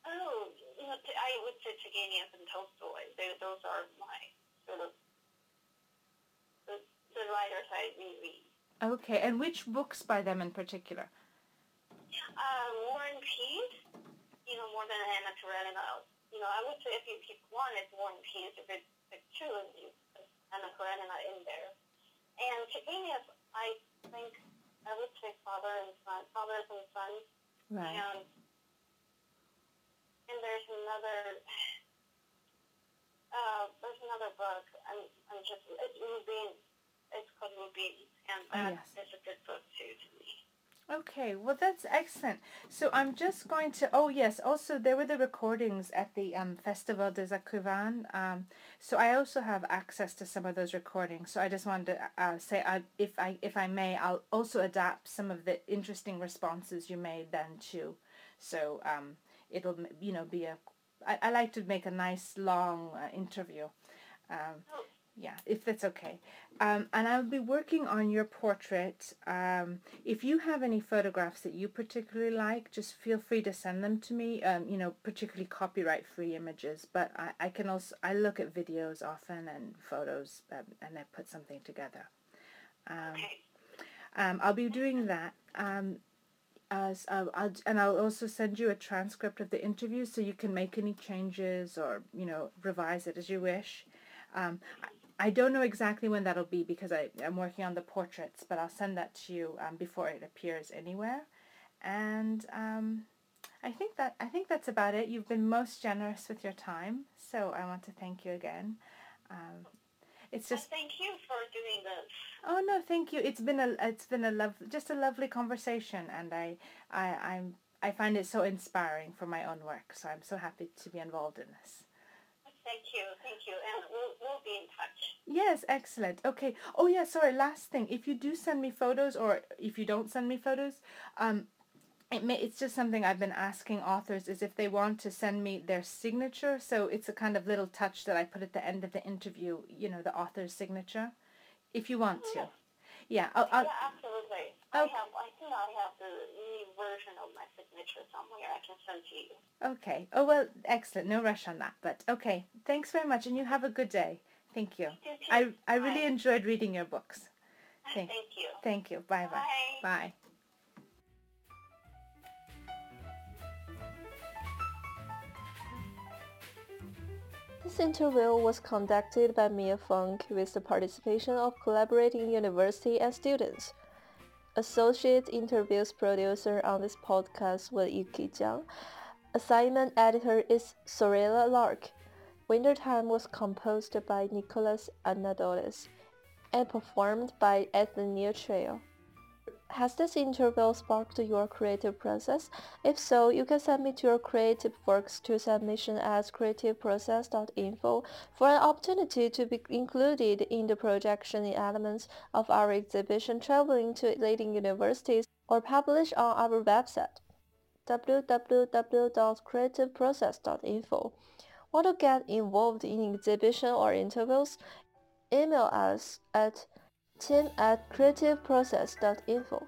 Speaker 3: Oh, you know, t- I would say Turgenev and Tolstoy. They, those are my sort of the, the writers I reread.
Speaker 2: Okay, and which books by them in particular?
Speaker 3: Uh, War and Peace, you know, more than Anna Karenina, you know, I would say if you pick one, it's one piece. If it's pick two, it's Anna Karenina in there. And Turgenev, I think I would say father and son, fathers and sons.
Speaker 2: Right.
Speaker 3: And and there's another uh, there's another book. I'm I'm just it's Rudin. It's called Rudin, and
Speaker 2: Oh,
Speaker 3: that
Speaker 2: yes.
Speaker 3: is a good book too to me.
Speaker 2: Okay, well that's excellent. So I'm just going to. Oh yes, also there were the recordings at the um, Festival des Écrivains. Um, so I also have access to some of those recordings. So I just wanted to uh, say, I, if I if I may, I'll also adapt some of the interesting responses you made then too. So um, it'll you know be a. I, I like to make a nice long uh, interview. Um,
Speaker 3: Oh,
Speaker 2: yeah, if that's okay. Um, and I'll be working on your portrait. Um, if you have any photographs that you particularly like, just feel free to send them to me. Um, you know, particularly copyright-free images. But I, I can also I look at videos often and photos, um, and I put something together. Um,
Speaker 3: okay.
Speaker 2: um, I'll be doing that. Um, as I'll, I'll, and I'll also send you a transcript of the interview so you can make any changes or you know revise it as you wish. Um, I, don't know exactly when that'll be because I, I'm working on the portraits, but I'll send that to you um, before it appears anywhere. And um, I think that I think that's about it. You've been most generous with your time, so I want to thank you again. Um, it's
Speaker 3: Well,
Speaker 2: just
Speaker 3: thank you for doing this.
Speaker 2: Oh no, thank you. It's been a it's been a love just a lovely conversation, and I I I'm I find it so inspiring for my own work. So I'm so happy to be involved in this.
Speaker 3: Thank you, thank you, and we'll we'll be in touch.
Speaker 2: Yes, excellent. Okay. Oh yeah, sorry. Last thing, if you do send me photos, or if you don't send me photos, um, it may it's just something I've been asking authors is if they want to send me their signature. So it's a kind of little touch that I put at the end of the interview. You know, the author's signature. If you want to, yeah. I'll, I'll,
Speaker 3: yeah, absolutely. I have, I think I have the version of my signature somewhere. I can send to you.
Speaker 2: Okay. Oh, well, excellent. No rush on that. But okay. Thanks very much. And you have a good day. Thank you.
Speaker 3: You.
Speaker 2: I, I really
Speaker 3: Bye.
Speaker 2: enjoyed reading your books. Thank,
Speaker 3: Thank you.
Speaker 2: thank you. Bye bye.
Speaker 3: Bye.
Speaker 2: Bye.
Speaker 1: This interview was conducted by Mia Funk with the participation of collaborating university and students. Associate interviews producer on this podcast was Yuki Jiang. Assignment editor is Sorella Lark. Wintertime was composed by Nicholas Anadolis and performed by Athenia Trail. Has this interview sparked your creative process? If so, you can me your creative works to submission at creativeprocess.info for an opportunity to be included in the projection elements of our exhibition traveling to leading universities or published on our website www.creativeprocess.info. Want to get involved in exhibition or interviews? Email us at team at creativeprocess.info.